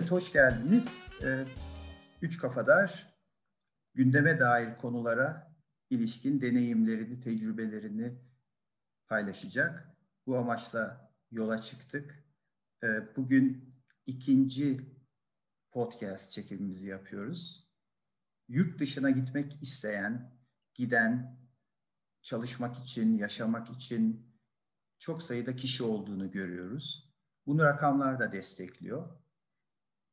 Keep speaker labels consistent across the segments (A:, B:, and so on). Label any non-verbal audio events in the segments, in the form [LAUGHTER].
A: Evet, hoş geldiniz. Ee, Üç Kafadar gündeme dair konulara ilişkin deneyimlerini, tecrübelerini paylaşacak. Bu amaçla yola çıktık. Ee, bugün ikinci podcast çekimimizi yapıyoruz. Yurt dışına gitmek isteyen, giden, çalışmak için, yaşamak için çok sayıda kişi olduğunu görüyoruz. Bunu rakamlar da destekliyor.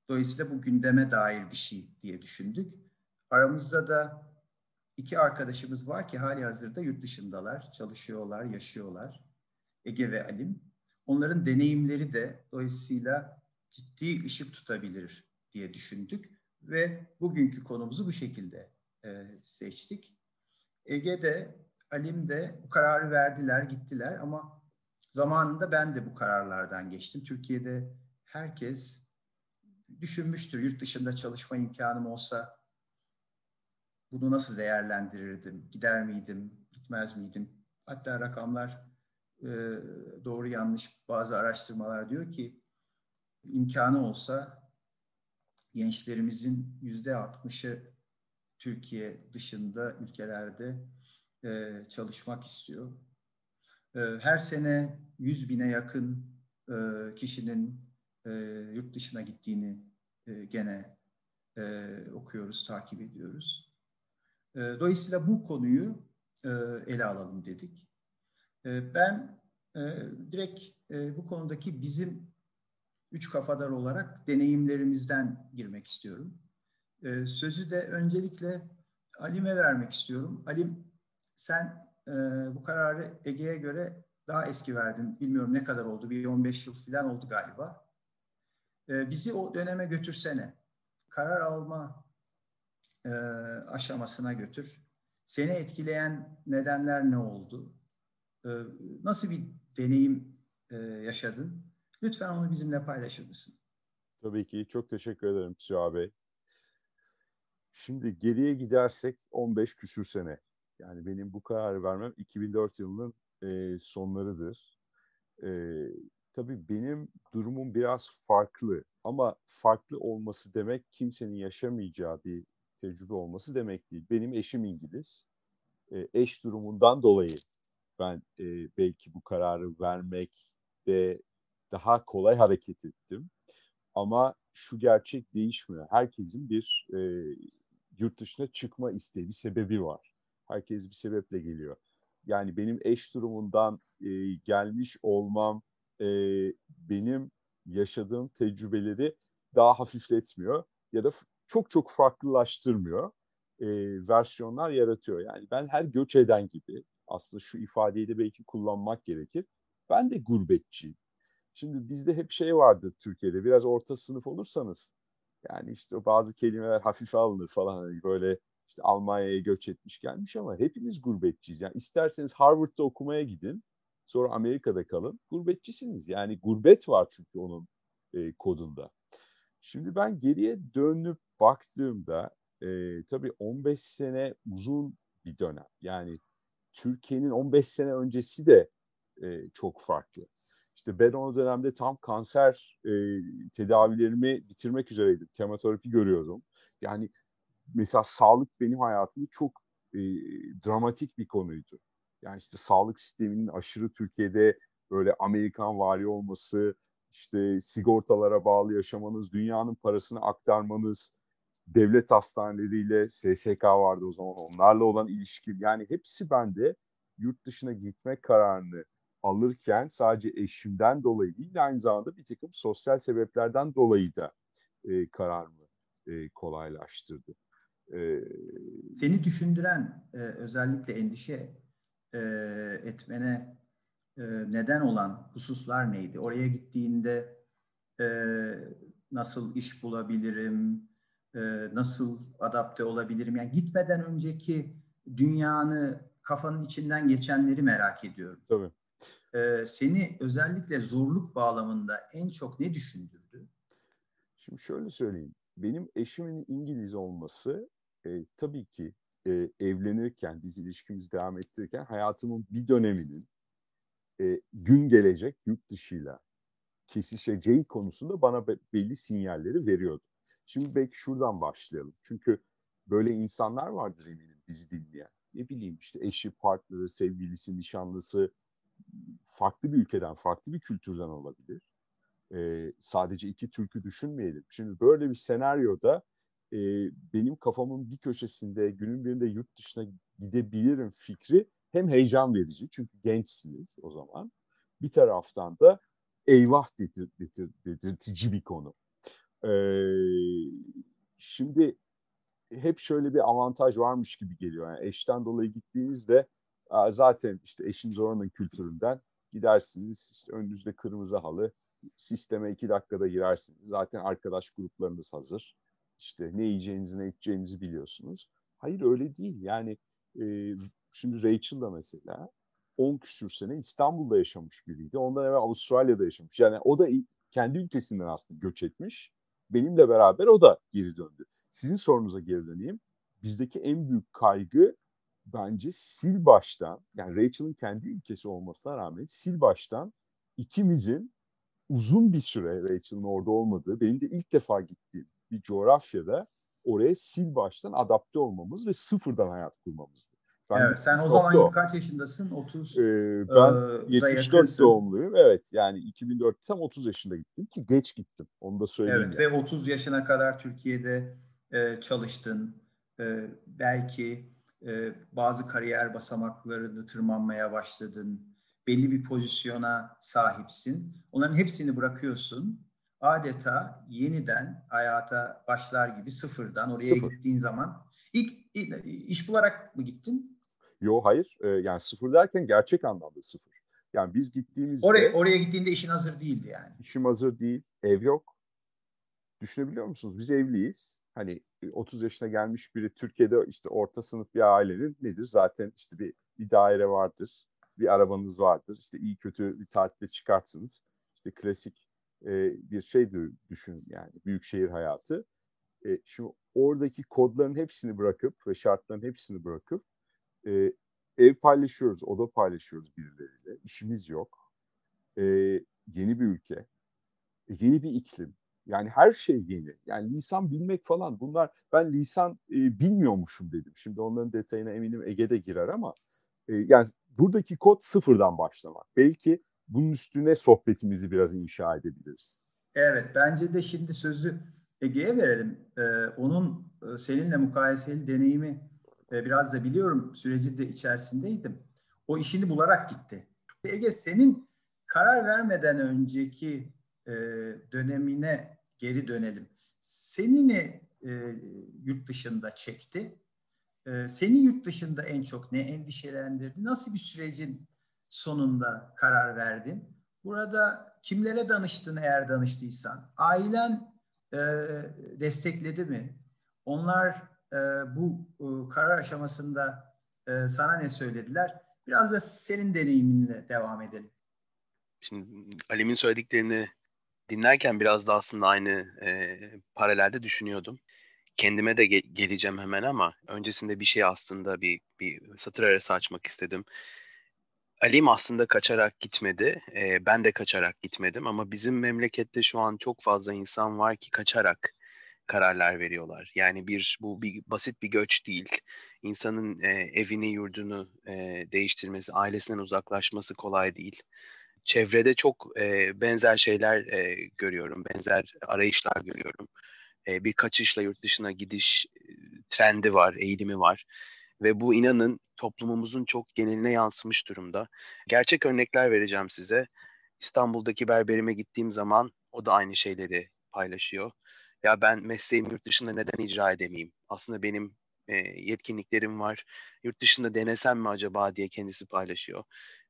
A: Dolayısıyla bu gündeme dair bir şey diye düşündük. Aramızda da iki arkadaşımız var ki hali hazırda yurt dışındalar, çalışıyorlar, yaşıyorlar. Ege ve Alim. Onların deneyimleri de dolayısıyla ciddi ışık tutabilir diye düşündük ve bugünkü konumuzu bu şekilde e, seçtik. Ege de Alim de bu kararı verdiler, gittiler ama zamanında ben de bu kararlardan geçtim. Türkiye'de herkes düşünmüştür. Yurt dışında çalışma imkanım olsa bunu nasıl değerlendirirdim? Gider miydim? Gitmez miydim? Hatta rakamlar e, doğru yanlış bazı araştırmalar diyor ki imkanı olsa gençlerimizin yüzde altmışı Türkiye dışında ülkelerde e, çalışmak istiyor. E, her sene yüz bine yakın e, kişinin e, yurt dışına gittiğini e, gene e, okuyoruz, takip ediyoruz. E, dolayısıyla bu konuyu e, ele alalım dedik. E, ben e, direkt e, bu konudaki bizim üç kafadar olarak deneyimlerimizden girmek istiyorum. E, sözü de öncelikle Alim'e vermek istiyorum. Alim sen e, bu kararı Ege'ye göre daha eski verdin. Bilmiyorum ne kadar oldu. Bir 15 yıl falan oldu galiba. E, bizi o döneme götürsene. Karar alma e, aşamasına götür. Seni etkileyen nedenler ne oldu? E, nasıl bir deneyim e, yaşadın? Lütfen onu bizimle paylaşır mısın?
B: Tabii ki. Çok teşekkür ederim Süha Bey. Şimdi geriye gidersek 15 küsür sene. Yani benim bu kararı vermem 2004 yılının e, sonlarıdır. E, tabii benim durumum biraz farklı ama farklı olması demek kimsenin yaşamayacağı bir tecrübe olması demek değil. Benim eşim İngiliz. E, eş durumundan dolayı ben e, belki bu kararı vermekte daha kolay hareket ettim. Ama şu gerçek değişmiyor. Herkesin bir e, yurt dışına çıkma isteği, bir sebebi var. Herkes bir sebeple geliyor. Yani benim eş durumundan e, gelmiş olmam e, benim yaşadığım tecrübeleri daha hafifletmiyor ya da çok çok farklılaştırmıyor. E, versiyonlar yaratıyor. Yani ben her göç eden gibi aslında şu ifadeyi de belki kullanmak gerekir. Ben de gurbetçiyim. Şimdi bizde hep şey vardır Türkiye'de biraz orta sınıf olursanız yani işte bazı kelimeler hafife alınır falan hani böyle işte Almanya'ya göç etmiş gelmiş ama hepimiz gurbetçiyiz. Yani isterseniz Harvard'da okumaya gidin Sonra Amerika'da kalın. Gurbetçisiniz. Yani gurbet var çünkü onun e, kodunda. Şimdi ben geriye dönüp baktığımda e, tabii 15 sene uzun bir dönem. Yani Türkiye'nin 15 sene öncesi de e, çok farklı. İşte ben o dönemde tam kanser e, tedavilerimi bitirmek üzereydim. Kemoterapi görüyordum. Yani mesela sağlık benim hayatımda çok e, dramatik bir konuydu. Yani işte sağlık sisteminin aşırı Türkiye'de böyle Amerikan vari olması, işte sigortalara bağlı yaşamanız, dünyanın parasını aktarmanız, devlet hastaneleriyle SSK vardı o zaman onlarla olan ilişki yani hepsi bende yurt dışına gitmek kararını alırken sadece eşimden dolayı değil aynı zamanda bir takım sosyal sebeplerden dolayı da e, kararımı e, kolaylaştırdı.
A: E, Seni düşündüren e, özellikle endişe e, etmene e, neden olan hususlar neydi? Oraya gittiğinde e, nasıl iş bulabilirim, e, nasıl adapte olabilirim? Yani gitmeden önceki dünyanı, kafanın içinden geçenleri merak ediyorum.
B: Tabii.
A: E, seni özellikle zorluk bağlamında en çok ne düşündürdü?
B: Şimdi şöyle söyleyeyim. Benim eşimin İngiliz olması e, tabii ki e, evlenirken, dizi ilişkimizi devam ettirirken hayatımın bir döneminin e, gün gelecek yurt dışıyla kesişeceği konusunda bana belli sinyalleri veriyordu. Şimdi belki şuradan başlayalım. Çünkü böyle insanlar vardır eminim bizi dinleyen. Ne bileyim işte eşi, partneri, sevgilisi, nişanlısı farklı bir ülkeden, farklı bir kültürden olabilir. Ee, sadece iki türkü düşünmeyelim. Şimdi böyle bir senaryoda e, benim kafamın bir köşesinde günün birinde yurt dışına gidebilirim fikri hem heyecan verici çünkü gençsiniz o zaman. Bir taraftan da eyvah dedir, dedir, dedirtici bir konu. Ee, şimdi hep şöyle bir avantaj varmış gibi geliyor. Yani eşten dolayı gittiğinizde zaten işte eşiniz oranın kültüründen gidersiniz. İşte önünüzde kırmızı halı, sisteme iki dakikada girersiniz. Zaten arkadaş gruplarınız hazır. İşte ne yiyeceğinizi ne içeceğinizi biliyorsunuz. Hayır öyle değil. Yani e, şimdi Rachel da mesela 10 küsür sene İstanbul'da yaşamış biriydi. Ondan evvel Avustralya'da yaşamış. Yani o da kendi ülkesinden aslında göç etmiş. Benimle beraber o da geri döndü. Sizin sorunuza geri döneyim. Bizdeki en büyük kaygı bence sil baştan yani Rachel'ın kendi ülkesi olmasına rağmen sil baştan ikimizin uzun bir süre Rachel'ın orada olmadığı, benim de ilk defa gittiğim bir coğrafyada oraya sil baştan adapte olmamız ve sıfırdan hayat kurmamızdı.
A: Ben evet, sen o zaman o. kaç yaşındasın? 30. Ee,
B: ben e, 74 yakınsın. doğumluyum. Evet yani 2004 tam 30 yaşında gittim ki geç gittim. Onu da söyleyeyim. Evet
A: yani. ve 30 yaşına kadar Türkiye'de e, çalıştın. E, belki e, bazı kariyer basamaklarını tırmanmaya başladın. Belli bir pozisyona sahipsin. Onların hepsini bırakıyorsun. Adeta yeniden hayata başlar gibi sıfırdan oraya Sıfır. gittiğin zaman ilk iş bularak mı gittin?
B: Yo hayır. E, yani sıfır derken gerçek anlamda sıfır. Yani biz gittiğimizde...
A: Oraya, oraya gittiğinde işin hazır değildi yani.
B: İşim hazır değil. Ev yok. Düşünebiliyor musunuz? Biz evliyiz. Hani 30 yaşına gelmiş biri Türkiye'de işte orta sınıf bir ailenin nedir? Zaten işte bir, bir daire vardır. Bir arabanız vardır. İşte iyi kötü bir tatilde çıkartsınız. İşte klasik e, bir şey düşünün yani. Büyük şehir hayatı. E, şimdi oradaki kodların hepsini bırakıp ve şartların hepsini bırakıp e, ev paylaşıyoruz, oda paylaşıyoruz birileriyle. İşimiz yok. E, yeni bir ülke, e, yeni bir iklim. Yani her şey yeni. Yani lisan bilmek falan bunlar ben lisan e, bilmiyormuşum dedim. Şimdi onların detayına eminim Ege'de girer ama e, yani buradaki kod sıfırdan başlamak. Belki bunun üstüne sohbetimizi biraz inşa edebiliriz.
A: Evet bence de şimdi sözü Ege'ye verelim. Ee, onun e, seninle mukayeseli deneyimi e, biraz da biliyorum süreci de içerisindeydim. O işini bularak gitti. Ege senin karar vermeden önceki e, dönemine geri dönelim. Seni ne e, yurt dışında çekti? E, seni yurt dışında en çok ne endişelendirdi? Nasıl bir sürecin sonunda karar verdin? Burada kimlere danıştın eğer danıştıysan? Ailen e, destekledi mi? Onlar e, bu e, karar aşamasında e, sana ne söylediler? Biraz da senin deneyiminle devam edelim.
C: Şimdi Alim'in söylediklerini dinlerken biraz da aslında aynı e, paralelde düşünüyordum. Kendime de ge- geleceğim hemen ama öncesinde bir şey aslında bir, bir satır arası açmak istedim. Alim aslında kaçarak gitmedi. E, ben de kaçarak gitmedim ama bizim memlekette şu an çok fazla insan var ki kaçarak kararlar veriyorlar. Yani bir bu bir basit bir göç değil. İnsanın e, evini, yurdunu e, değiştirmesi, ailesinden uzaklaşması kolay değil. Çevrede çok e, benzer şeyler e, görüyorum, benzer arayışlar görüyorum. E, bir kaçışla yurt dışına gidiş e, trendi var, eğilimi var. Ve bu inanın toplumumuzun çok geneline yansımış durumda. Gerçek örnekler vereceğim size. İstanbul'daki berberime gittiğim zaman o da aynı şeyleri paylaşıyor ya ben mesleğimi yurt dışında neden icra edemeyeyim? Aslında benim e, yetkinliklerim var. Yurt dışında denesem mi acaba diye kendisi paylaşıyor.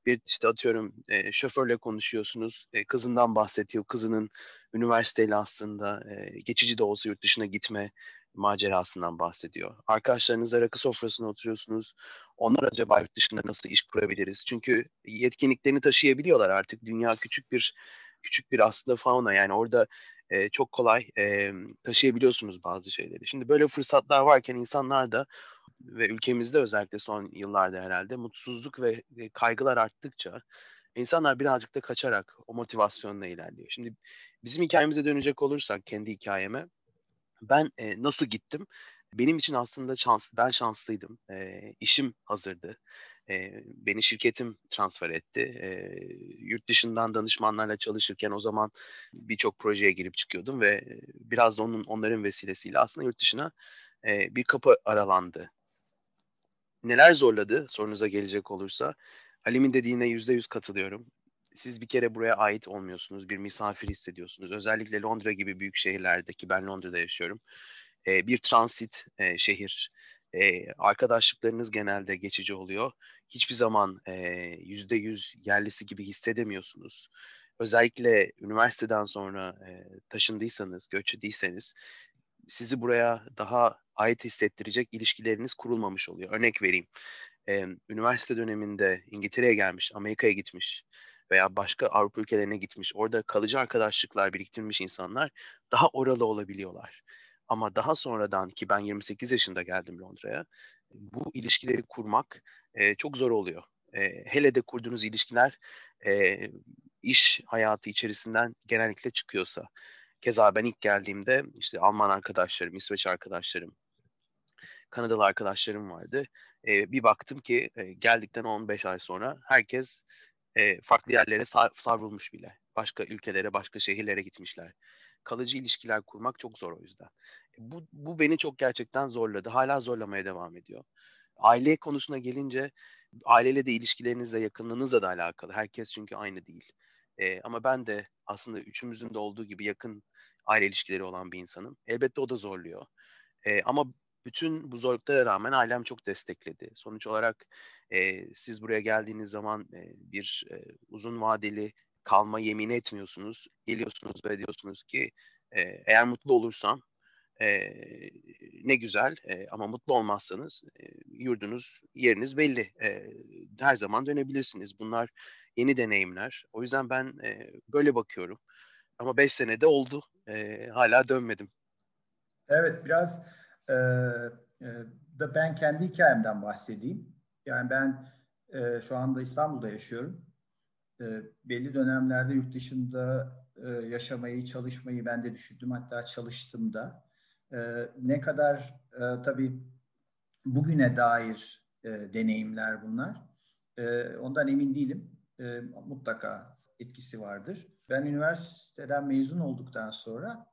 C: Bir işte atıyorum e, şoförle konuşuyorsunuz. E, kızından bahsediyor. Kızının üniversiteyle aslında e, geçici de olsa yurt dışına gitme macerasından bahsediyor. Arkadaşlarınızla rakı sofrasına oturuyorsunuz. Onlar acaba yurt dışında nasıl iş kurabiliriz? Çünkü yetkinliklerini taşıyabiliyorlar artık. Dünya küçük bir küçük bir aslında fauna yani orada e, çok kolay e, taşıyabiliyorsunuz bazı şeyleri. Şimdi böyle fırsatlar varken insanlar da ve ülkemizde özellikle son yıllarda herhalde mutsuzluk ve kaygılar arttıkça insanlar birazcık da kaçarak o motivasyonla ilerliyor. Şimdi bizim hikayemize dönecek olursak kendi hikayeme ben e, nasıl gittim? Benim için aslında şans, ben şanslıydım. E, işim hazırdı. E, beni şirketim transfer etti. E, yurt dışından danışmanlarla çalışırken o zaman birçok projeye girip çıkıyordum ve biraz da onun onların vesilesiyle aslında yurt dışına e, bir kapı aralandı. Neler zorladı sorunuza gelecek olursa. Halim'in dediğine yüzde yüz katılıyorum. Siz bir kere buraya ait olmuyorsunuz. Bir misafir hissediyorsunuz. Özellikle Londra gibi büyük şehirlerdeki, ben Londra'da yaşıyorum. E, bir transit e, şehir. E, arkadaşlıklarınız genelde geçici oluyor. Hiçbir zaman yüzde yüz yerlisi gibi hissedemiyorsunuz. Özellikle üniversiteden sonra e, taşındıysanız, göç ediyseniz sizi buraya daha ait hissettirecek ilişkileriniz kurulmamış oluyor. Örnek vereyim. Ee, üniversite döneminde İngiltere'ye gelmiş, Amerika'ya gitmiş veya başka Avrupa ülkelerine gitmiş, orada kalıcı arkadaşlıklar biriktirmiş insanlar daha oralı olabiliyorlar. Ama daha sonradan ki ben 28 yaşında geldim Londra'ya, bu ilişkileri kurmak e, çok zor oluyor. E, hele de kurduğunuz ilişkiler e, iş hayatı içerisinden genellikle çıkıyorsa. Keza ben ilk geldiğimde işte Alman arkadaşlarım, İsveç arkadaşlarım, Kanadalı arkadaşlarım vardı. E, bir baktım ki e, geldikten 15 ay sonra herkes e, farklı yerlere savrulmuş bile. Başka ülkelere, başka şehirlere gitmişler. Kalıcı ilişkiler kurmak çok zor o yüzden. E, bu, bu beni çok gerçekten zorladı. Hala zorlamaya devam ediyor. Aile konusuna gelince aileyle de ilişkilerinizle, yakınlığınızla da alakalı. Herkes çünkü aynı değil. E, ama ben de aslında üçümüzün de olduğu gibi yakın aile ilişkileri olan bir insanım. Elbette o da zorluyor. E, ama bütün bu zorluklara rağmen ailem çok destekledi. Sonuç olarak e, siz buraya geldiğiniz zaman e, bir e, uzun vadeli kalma yemin etmiyorsunuz. Geliyorsunuz ve diyorsunuz ki e, eğer mutlu olursam e, ne güzel e, ama mutlu olmazsanız e, yurdunuz, yeriniz belli. E, her zaman dönebilirsiniz. Bunlar yeni deneyimler. O yüzden ben e, böyle bakıyorum. Ama 5 senede oldu. E, hala dönmedim.
A: Evet biraz e, e, da ben kendi hikayemden bahsedeyim. Yani ben e, şu anda İstanbul'da yaşıyorum. E, belli dönemlerde yurt dışında e, yaşamayı, çalışmayı ben de düşündüm. Hatta çalıştım da. E, ne kadar e, tabii bugüne dair e, deneyimler bunlar. E, ondan emin değilim. E, mutlaka etkisi vardır. Ben üniversiteden mezun olduktan sonra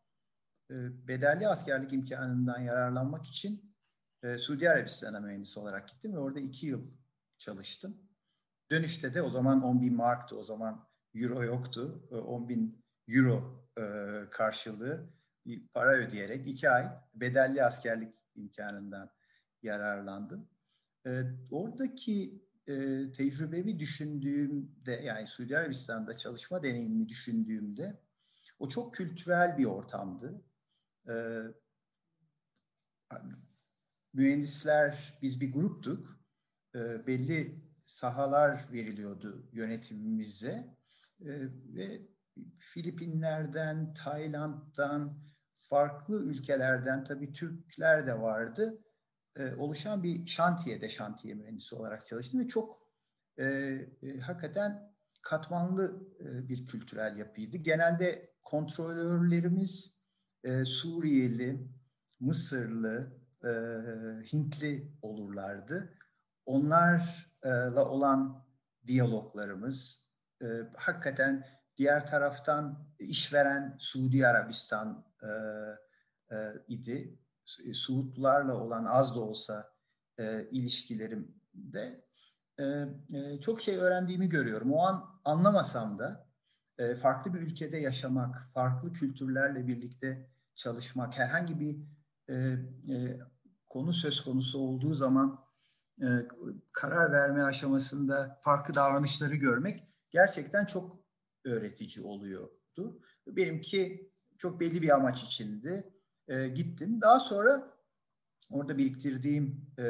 A: e, bedelli askerlik imkanından yararlanmak için e, Suudi Arabistan'a mühendis olarak gittim ve orada iki yıl çalıştım. Dönüşte de o zaman 10 bin marktı, o zaman euro yoktu. 10 e, bin euro karşılığı bir para ödeyerek iki ay bedelli askerlik imkanından yararlandım. Oradaki tecrübemi düşündüğümde yani Suudi Arabistan'da çalışma deneyimimi düşündüğümde o çok kültürel bir ortamdı e, mühendisler biz bir gruptuk. E, belli sahalar veriliyordu yönetimimize e, ve Filipinler'den, Tayland'dan, farklı ülkelerden tabii Türkler de vardı. E, oluşan bir şantiyede şantiye mühendisi olarak çalıştım ve çok e, e, hakikaten katmanlı e, bir kültürel yapıydı. Genelde kontrolörlerimiz e, Suriyeli, Mısırlı, e, Hintli olurlardı. Onlarla olan diyaloglarımız e, hakikaten diğer taraftan işveren Suudi Arabistan idi. Suudlarla olan az da olsa ilişkilerimde çok şey öğrendiğimi görüyorum. O an anlamasam da farklı bir ülkede yaşamak, farklı kültürlerle birlikte çalışmak, herhangi bir e, e, konu söz konusu olduğu zaman e, karar verme aşamasında farklı davranışları görmek gerçekten çok öğretici oluyordu. Benimki çok belli bir amaç içindi. E, gittim. Daha sonra orada biriktirdiğim e,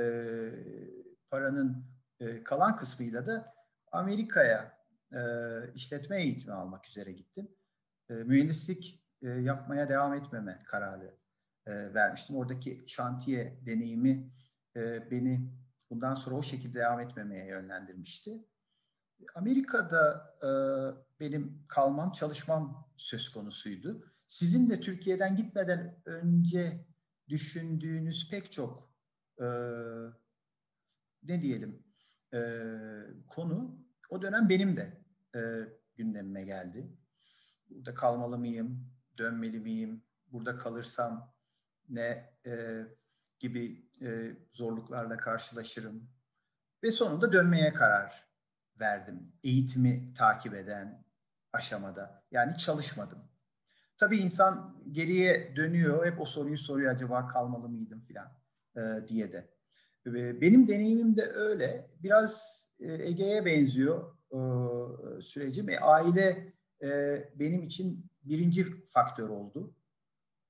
A: paranın e, kalan kısmıyla da Amerika'ya e, işletme eğitimi almak üzere gittim. E, mühendislik e, yapmaya devam etmeme kararı e, vermiştim. Oradaki şantiye deneyimi e, beni bundan sonra o şekilde devam etmemeye yönlendirmişti. Amerika'da e, benim kalmam, çalışmam söz konusuydu. Sizin de Türkiye'den gitmeden önce düşündüğünüz pek çok e, ne diyelim e, konu o dönem benim de e, gündemime geldi. Burada kalmalı mıyım, dönmeli miyim, burada kalırsam ne e, gibi e, zorluklarla karşılaşırım ve sonunda dönmeye karar verdim. Eğitimi takip eden aşamada. Yani çalışmadım. Tabii insan geriye dönüyor. Hep o soruyu soruyor acaba kalmalı mıydım falan e, diye de. Benim deneyimim de öyle. Biraz e, Ege'ye benziyor e, sürecim. E, aile e, benim için birinci faktör oldu.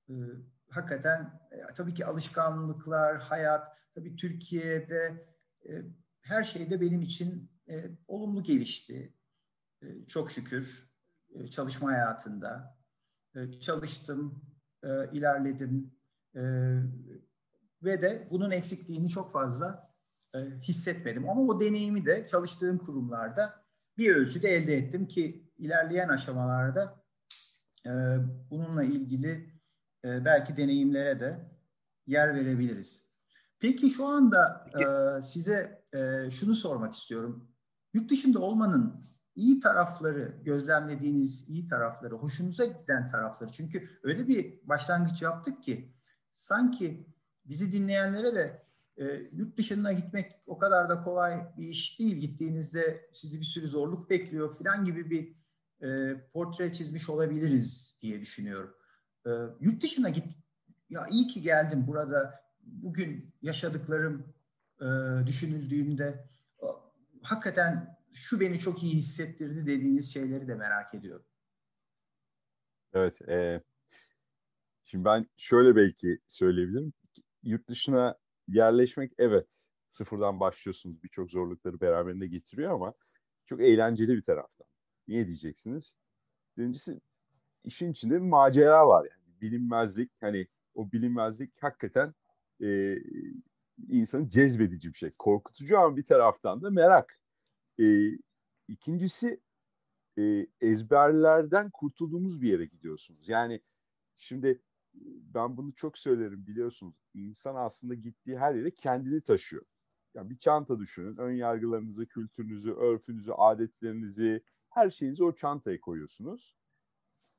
A: E, hakikaten e, tabii ki alışkanlıklar, hayat, tabii Türkiye'de e, her şeyde benim için e, olumlu gelişti. E, çok şükür e, çalışma hayatında. E, çalıştım, e, ilerledim e, ve de bunun eksikliğini çok fazla e, hissetmedim. Ama o deneyimi de çalıştığım kurumlarda bir ölçüde elde ettim ki ilerleyen aşamalarda bununla ilgili e, belki deneyimlere de yer verebiliriz. Peki şu anda e, size e, şunu sormak istiyorum. Yurt dışında olmanın iyi tarafları, gözlemlediğiniz iyi tarafları, hoşunuza giden tarafları. Çünkü öyle bir başlangıç yaptık ki sanki bizi dinleyenlere de e, yurt dışına gitmek o kadar da kolay bir iş değil. Gittiğinizde sizi bir sürü zorluk bekliyor falan gibi bir e, portre çizmiş olabiliriz diye düşünüyorum. E, yurt dışına git, ya iyi ki geldim burada. Bugün yaşadıklarım e, düşünüldüğünde hakikaten şu beni çok iyi hissettirdi dediğiniz şeyleri de merak ediyorum.
B: Evet. E, şimdi ben şöyle belki söyleyebilirim. Yurt dışına yerleşmek evet sıfırdan başlıyorsunuz. Birçok zorlukları beraberinde getiriyor ama çok eğlenceli bir taraftan. Niye diyeceksiniz? Birincisi işin içinde bir macera var yani. Bilinmezlik hani o bilinmezlik hakikaten e, insanı cezbedici bir şey. Korkutucu ama bir taraftan da merak. E, ikincisi e, ezberlerden kurtulduğunuz bir yere gidiyorsunuz. Yani şimdi ben bunu çok söylerim biliyorsunuz. İnsan aslında gittiği her yere kendini taşıyor. Yani bir çanta düşünün. Ön yargılarınızı, kültürünüzü, örfünüzü, adetlerinizi, her şeyinizi o çantaya koyuyorsunuz.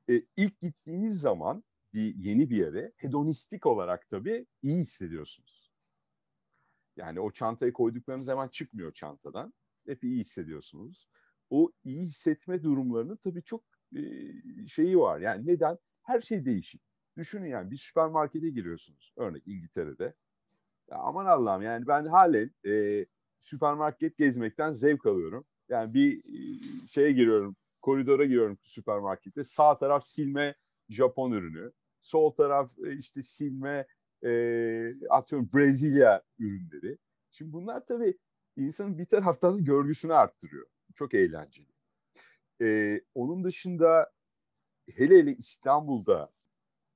B: E, ilk gittiğiniz zaman bir yeni bir yere hedonistik olarak tabii iyi hissediyorsunuz. Yani o çantaya koyduklarınız hemen çıkmıyor çantadan. Hep iyi hissediyorsunuz. O iyi hissetme durumlarının tabii çok e, şeyi var. Yani neden? Her şey değişik. Düşünün yani bir süpermarkete giriyorsunuz. Örnek İngiltere'de. Ya aman Allah'ım yani ben halen e, süpermarket gezmekten zevk alıyorum. Yani bir e, şeye giriyorum, koridora giriyorum süpermarkette. Sağ taraf silme Japon ürünü. Sol taraf e, işte silme e, atıyorum Brezilya ürünleri. Şimdi bunlar tabii insanın bir taraftan görgüsünü arttırıyor. Çok eğlenceli. E, onun dışında hele hele İstanbul'da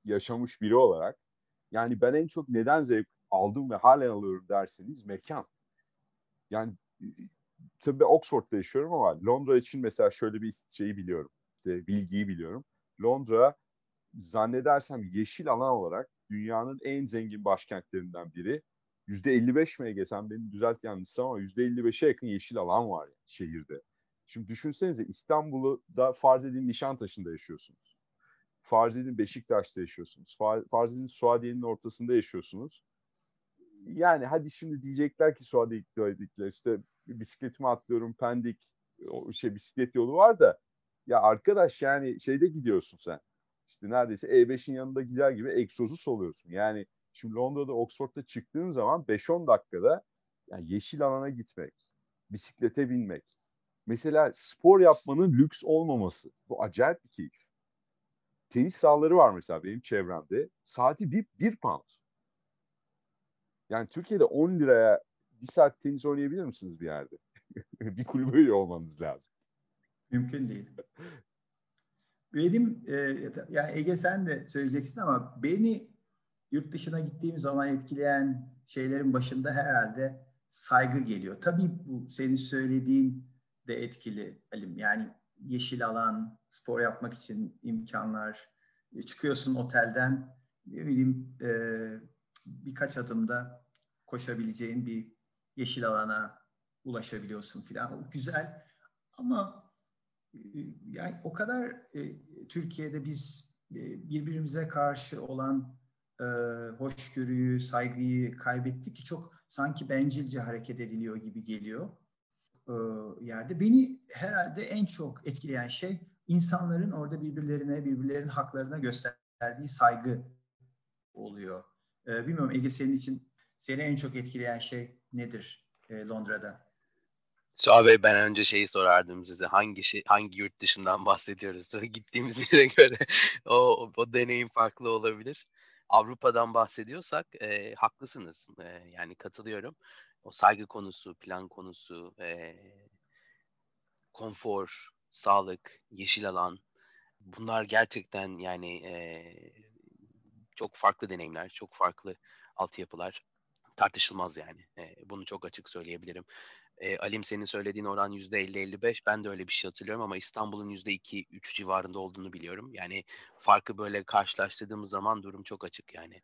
B: yaşamış biri olarak yani ben en çok neden zevk aldım ve halen alıyorum derseniz mekan. Yani tabii Oxford'da yaşıyorum ama Londra için mesela şöyle bir şeyi biliyorum. İşte bilgiyi biliyorum. Londra zannedersem yeşil alan olarak dünyanın en zengin başkentlerinden biri. Yüzde 55 mi sen beni düzelt yanlışsa ama yüzde 55'e yakın yeşil alan var şehirde. Şimdi düşünsenize İstanbul'u da farz edin Nişantaşı'nda yaşıyorsunuz. Farz edin Beşiktaş'ta yaşıyorsunuz. Farz edin Suadiye'nin ortasında yaşıyorsunuz. Yani hadi şimdi diyecekler ki Suadiye'likler işte bisikletimi atlıyorum Pendik o şey bisiklet yolu var da ya arkadaş yani şeyde gidiyorsun sen. İşte neredeyse E5'in yanında gider gibi egzozu soluyorsun. Yani şimdi Londra'da Oxford'da çıktığın zaman 5-10 dakikada yani yeşil alana gitmek, bisiklete binmek. Mesela spor yapmanın lüks olmaması. Bu acayip bir keyif tenis sahaları var mesela benim çevremde. Saati bir, bir pound. Yani Türkiye'de 10 liraya bir saat tenis oynayabilir misiniz bir yerde? [LAUGHS] bir kulübe üye olmanız lazım.
A: Mümkün değil. Benim, e, yani Ege sen de söyleyeceksin ama beni yurt dışına gittiğim zaman etkileyen şeylerin başında herhalde saygı geliyor. Tabii bu senin söylediğin de etkili Halim. Yani yeşil alan, spor yapmak için imkanlar. E, çıkıyorsun otelden, ne bileyim e, birkaç adımda koşabileceğin bir yeşil alana ulaşabiliyorsun filan. Güzel ama e, yani o kadar e, Türkiye'de biz e, birbirimize karşı olan e, hoşgörüyü, saygıyı kaybettik ki çok sanki bencilce hareket ediliyor gibi geliyor e, yerde. Beni herhalde en çok etkileyen şey insanların orada birbirlerine, birbirlerinin haklarına gösterdiği saygı oluyor. E, bilmiyorum Ege senin için seni en çok etkileyen şey nedir e, Londra'da?
C: Suha ben önce şeyi sorardım size hangi şey, hangi yurt dışından [LAUGHS] bahsediyoruz? [LAUGHS] Gittiğimiz yere [LAUGHS] göre o, o deneyim farklı olabilir. Avrupa'dan bahsediyorsak e, haklısınız. E, yani katılıyorum. O saygı konusu, plan konusu, e, konfor, sağlık, yeşil alan bunlar gerçekten yani e, çok farklı deneyimler, çok farklı altyapılar tartışılmaz yani. E, bunu çok açık söyleyebilirim. E, Alim senin söylediğin oran %50-55. Ben de öyle bir şey hatırlıyorum ama İstanbul'un %2-3 civarında olduğunu biliyorum. Yani farkı böyle karşılaştırdığımız zaman durum çok açık yani.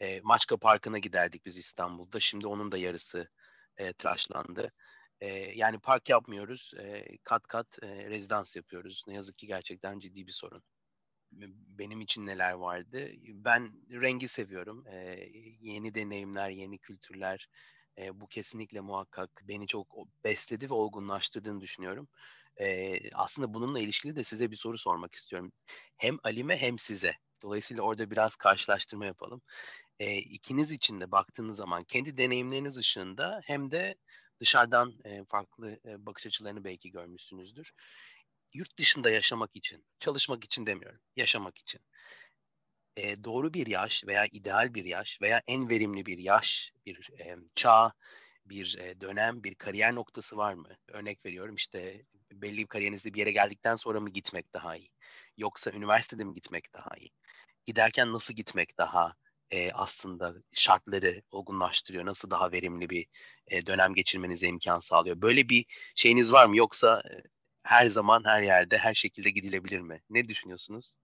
C: E, Maçka Parkı'na giderdik biz İstanbul'da. Şimdi onun da yarısı e, tıraşlandı. E, yani park yapmıyoruz. E, kat kat e, rezidans yapıyoruz. Ne yazık ki gerçekten ciddi bir sorun. Benim için neler vardı? Ben rengi seviyorum. E, yeni deneyimler, yeni kültürler, e, bu kesinlikle muhakkak beni çok besledi ve olgunlaştırdığını düşünüyorum. E, aslında bununla ilişkili de size bir soru sormak istiyorum. Hem Alim'e hem size. Dolayısıyla orada biraz karşılaştırma yapalım. E, ikiniz için de baktığınız zaman kendi deneyimleriniz ışığında hem de dışarıdan e, farklı e, bakış açılarını belki görmüşsünüzdür. Yurt dışında yaşamak için, çalışmak için demiyorum, yaşamak için e, doğru bir yaş veya ideal bir yaş veya en verimli bir yaş, bir e, çağ, bir e, dönem, bir kariyer noktası var mı? Örnek veriyorum işte belli bir kariyerinizde bir yere geldikten sonra mı gitmek daha iyi? Yoksa üniversitede mi gitmek daha iyi? Giderken nasıl gitmek daha e, aslında şartları olgunlaştırıyor? Nasıl daha verimli bir e, dönem geçirmenize imkan sağlıyor? Böyle bir şeyiniz var mı? Yoksa e, her zaman her yerde her şekilde gidilebilir mi? Ne düşünüyorsunuz?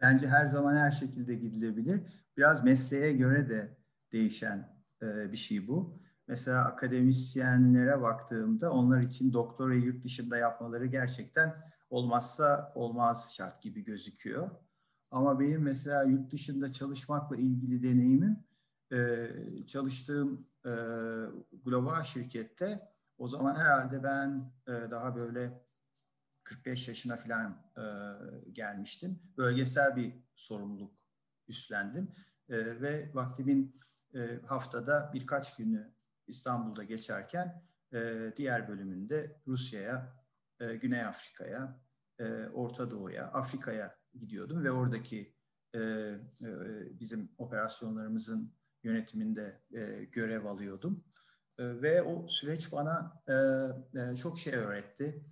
A: Bence her zaman her şekilde gidilebilir. Biraz mesleğe göre de değişen e, bir şey bu. Mesela akademisyenlere baktığımda onlar için doktorayı yurt dışında yapmaları gerçekten olmazsa olmaz şart gibi gözüküyor. Ama benim mesela yurt dışında çalışmakla ilgili deneyimim e, çalıştığım e, global şirkette o zaman herhalde ben e, daha böyle 45 yaşına falan e, gelmiştim. Bölgesel bir sorumluluk üstlendim e, ve vaktimin e, haftada birkaç günü İstanbul'da geçerken e, diğer bölümünde Rusya'ya, e, Güney Afrika'ya, e, Orta Doğu'ya, Afrika'ya gidiyordum ve oradaki e, e, bizim operasyonlarımızın yönetiminde e, görev alıyordum. E, ve o süreç bana e, e, çok şey öğretti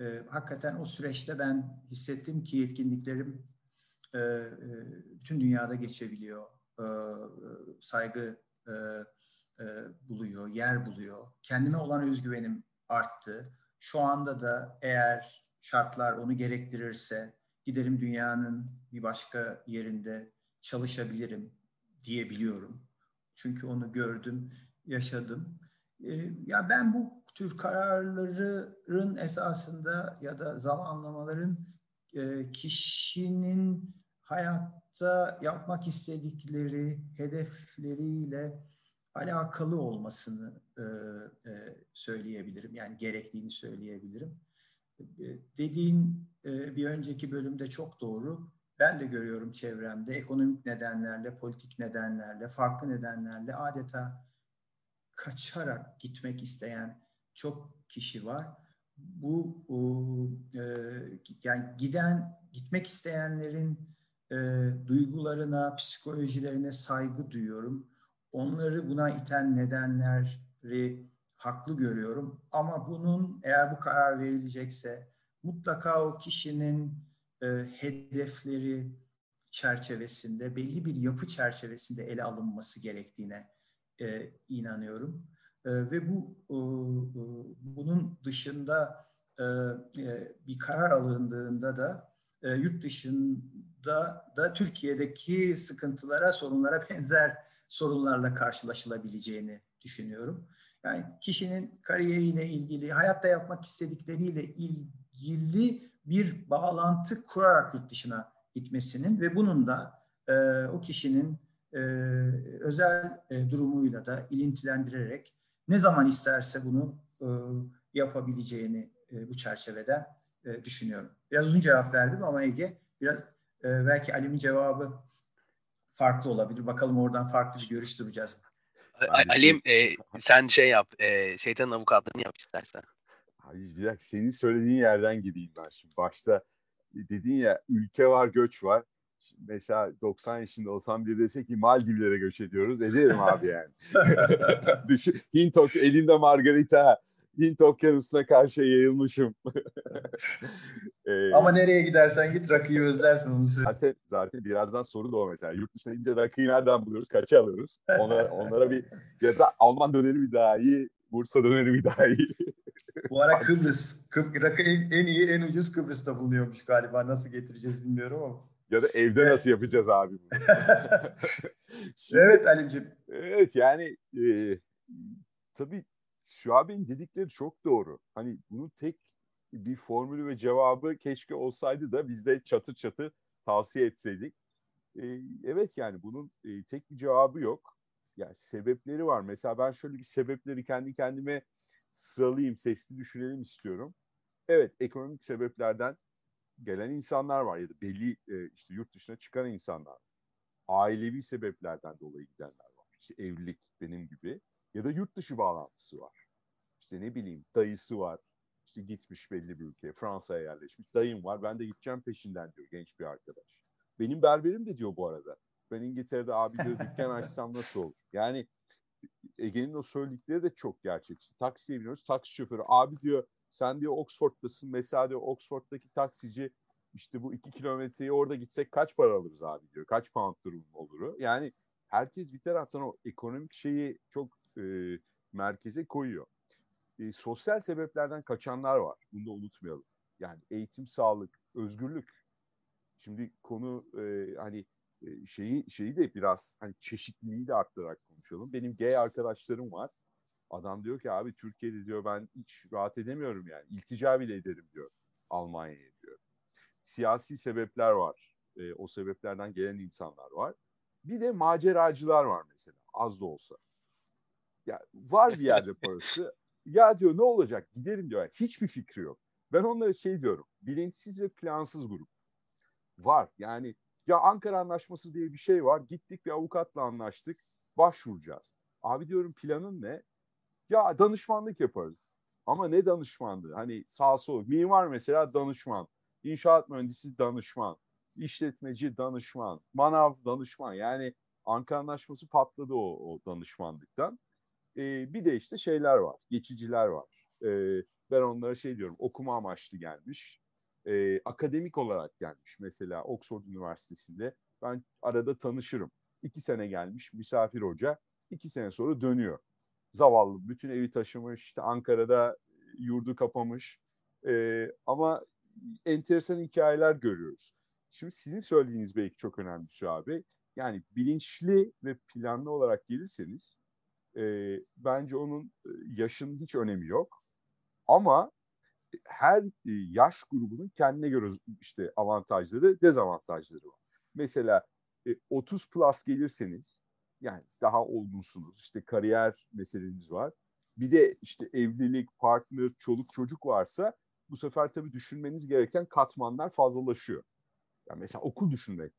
A: e, hakikaten o süreçte ben hissettim ki yetkinliklerim e, bütün dünyada geçebiliyor. E, saygı buluyor, yer buluyor. Kendime olan özgüvenim arttı. Şu anda da eğer şartlar onu gerektirirse giderim dünyanın bir başka yerinde çalışabilirim diyebiliyorum. Çünkü onu gördüm, yaşadım. E, ya ben bu tür kararların esasında ya da zamanlamaların e, kişinin hayatta yapmak istedikleri hedefleriyle alakalı olmasını e, e, söyleyebilirim. Yani gerektiğini söyleyebilirim. Dediğin bir önceki bölümde çok doğru. Ben de görüyorum çevremde ekonomik nedenlerle, politik nedenlerle, farklı nedenlerle adeta kaçarak gitmek isteyen çok kişi var. Bu e, yani giden gitmek isteyenlerin e, duygularına, psikolojilerine saygı duyuyorum. Onları buna iten nedenleri haklı görüyorum. Ama bunun eğer bu karar verilecekse mutlaka o kişinin e, hedefleri çerçevesinde, belli bir yapı çerçevesinde ele alınması gerektiğine e, inanıyorum. E, ve bu e, e, bunun dışında e, e, bir karar alındığında da e, yurt dışında da Türkiye'deki sıkıntılara, sorunlara [LAUGHS] benzer sorunlarla karşılaşılabileceğini düşünüyorum. Yani kişinin kariyeriyle ilgili, hayatta yapmak istedikleriyle ilgili bir bağlantı kurarak yurt dışına gitmesinin ve bunun da e, o kişinin e, özel e, durumuyla da ilintilendirerek ne zaman isterse bunu e, yapabileceğini e, bu çerçeveden e, düşünüyorum. Biraz uzun cevap verdim ama Ege biraz e, belki Alim'in cevabı farklı olabilir. Bakalım oradan farklı bir görüş duracağız.
C: Alim e, sen şey yap, e, şeytanın avukatlığını yap istersen.
B: Hayır bir dakika senin söylediğin yerden gideyim ben şimdi. Başta dedin ya ülke var göç var. Mesela 90 yaşında olsam bir dese ki Maldivlere göç ediyoruz. Ederim abi yani. [LAUGHS] Düşün, Hint elinde margarita. Hint okyanusuna karşı yayılmışım. [LAUGHS]
A: ee, Ama nereye gidersen git rakıyı özlersin onu söz.
B: Zaten, zaten birazdan soru da o mesela. Yurt dışına gidince rakıyı nereden buluyoruz? Kaça alıyoruz? Ona, onlara bir ya da Alman döneri mi daha iyi? Bursa döneri mi daha iyi? [LAUGHS]
A: Bu ara Kıbrıs. Kıbrıs rakı en, en iyi, en ucuz Kıbrıs'ta bulunuyormuş galiba. Nasıl getireceğiz bilmiyorum ama.
B: Ya da evde nasıl yapacağız abi bunu?
A: Şimdi, [LAUGHS] evet Alimciğim.
B: Evet yani e, tabii Şuabe'nin dedikleri çok doğru. Hani bunun tek bir formülü ve cevabı keşke olsaydı da biz de çatır çatır tavsiye etseydik. E, evet yani bunun e, tek bir cevabı yok. Yani sebepleri var. Mesela ben şöyle bir sebepleri kendi kendime sıralayayım, sesli düşünelim istiyorum. Evet, ekonomik sebeplerden gelen insanlar var ya da belli e, işte yurt dışına çıkan insanlar. Ailevi sebeplerden dolayı gidenler var. İşte evlilik benim gibi ya da yurt dışı bağlantısı var. İşte ne bileyim dayısı var. İşte gitmiş belli bir ülkeye, Fransa'ya yerleşmiş. Dayım var, ben de gideceğim peşinden diyor genç bir arkadaş. Benim berberim de diyor bu arada. Ben İngiltere'de abi diyor dükkan [LAUGHS] açsam nasıl olur? Yani Ege'nin o söyledikleri de çok gerçekçi. Taksiye biniyoruz. Taksi şoförü abi diyor sen diyor Oxford'dasın. Mesela diyor Oxford'daki taksici işte bu iki kilometreyi orada gitsek kaç para alırız abi diyor. Kaç pound durum olur? Yani herkes bir taraftan o ekonomik şeyi çok e, merkeze koyuyor. E, sosyal sebeplerden kaçanlar var. Bunu da unutmayalım. Yani eğitim, sağlık, özgürlük. Şimdi konu e, hani e, şeyi şeyi de biraz hani çeşitliliği de arttırarak konuşalım. Benim gay arkadaşlarım var. Adam diyor ki abi Türkiye'de diyor ben hiç rahat edemiyorum yani. İltica bile ederim diyor Almanya'ya diyor. Siyasi sebepler var. E, o sebeplerden gelen insanlar var. Bir de maceracılar var mesela az da olsa. Ya var bir yerde [LAUGHS] parası. ya diyor ne olacak giderim diyor. hiçbir fikri yok. Ben onlara şey diyorum. Bilinçsiz ve plansız grup. Var yani ya Ankara Anlaşması diye bir şey var. Gittik bir avukatla anlaştık. Başvuracağız. Abi diyorum planın ne? Ya danışmanlık yaparız. Ama ne danışmanlığı? Hani sağ sol. Mimar mesela danışman. İnşaat mühendisi danışman. işletmeci danışman. Manav danışman. Yani Ankara Anlaşması patladı o, o danışmanlıktan. Ee, bir de işte şeyler var. Geçiciler var. Ee, ben onlara şey diyorum. Okuma amaçlı gelmiş. Ee, akademik olarak gelmiş. Mesela Oxford Üniversitesi'nde. Ben arada tanışırım. İki sene gelmiş misafir hoca. İki sene sonra dönüyor zavallı. Bütün evi taşımış. işte Ankara'da yurdu kapamış. E, ama enteresan hikayeler görüyoruz. Şimdi sizin söylediğiniz belki çok önemli şu abi. Yani bilinçli ve planlı olarak gelirseniz e, bence onun yaşının hiç önemi yok. Ama her yaş grubunun kendine göre işte avantajları, dezavantajları var. Mesela 30 plus gelirseniz yani daha olgunsunuz. İşte kariyer meseleniz var. Bir de işte evlilik, partner, çoluk çocuk varsa bu sefer tabii düşünmeniz gereken katmanlar fazlalaşıyor. Yani mesela okul düşünmek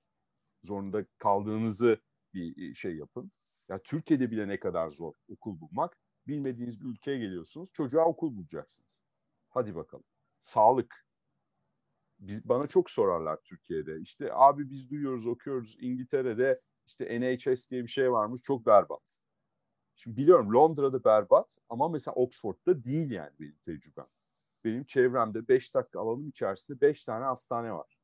B: zorunda kaldığınızı bir e, şey yapın. Ya Türkiye'de bile ne kadar zor okul bulmak. Bilmediğiniz bir ülkeye geliyorsunuz, çocuğa okul bulacaksınız. Hadi bakalım. Sağlık. Biz, bana çok sorarlar Türkiye'de. İşte abi biz duyuyoruz, okuyoruz İngiltere'de işte NHS diye bir şey varmış çok berbat. Şimdi biliyorum Londra'da berbat ama mesela Oxford'da değil yani benim tecrübem. Benim çevremde 5 dakika alanım içerisinde 5 tane hastane var.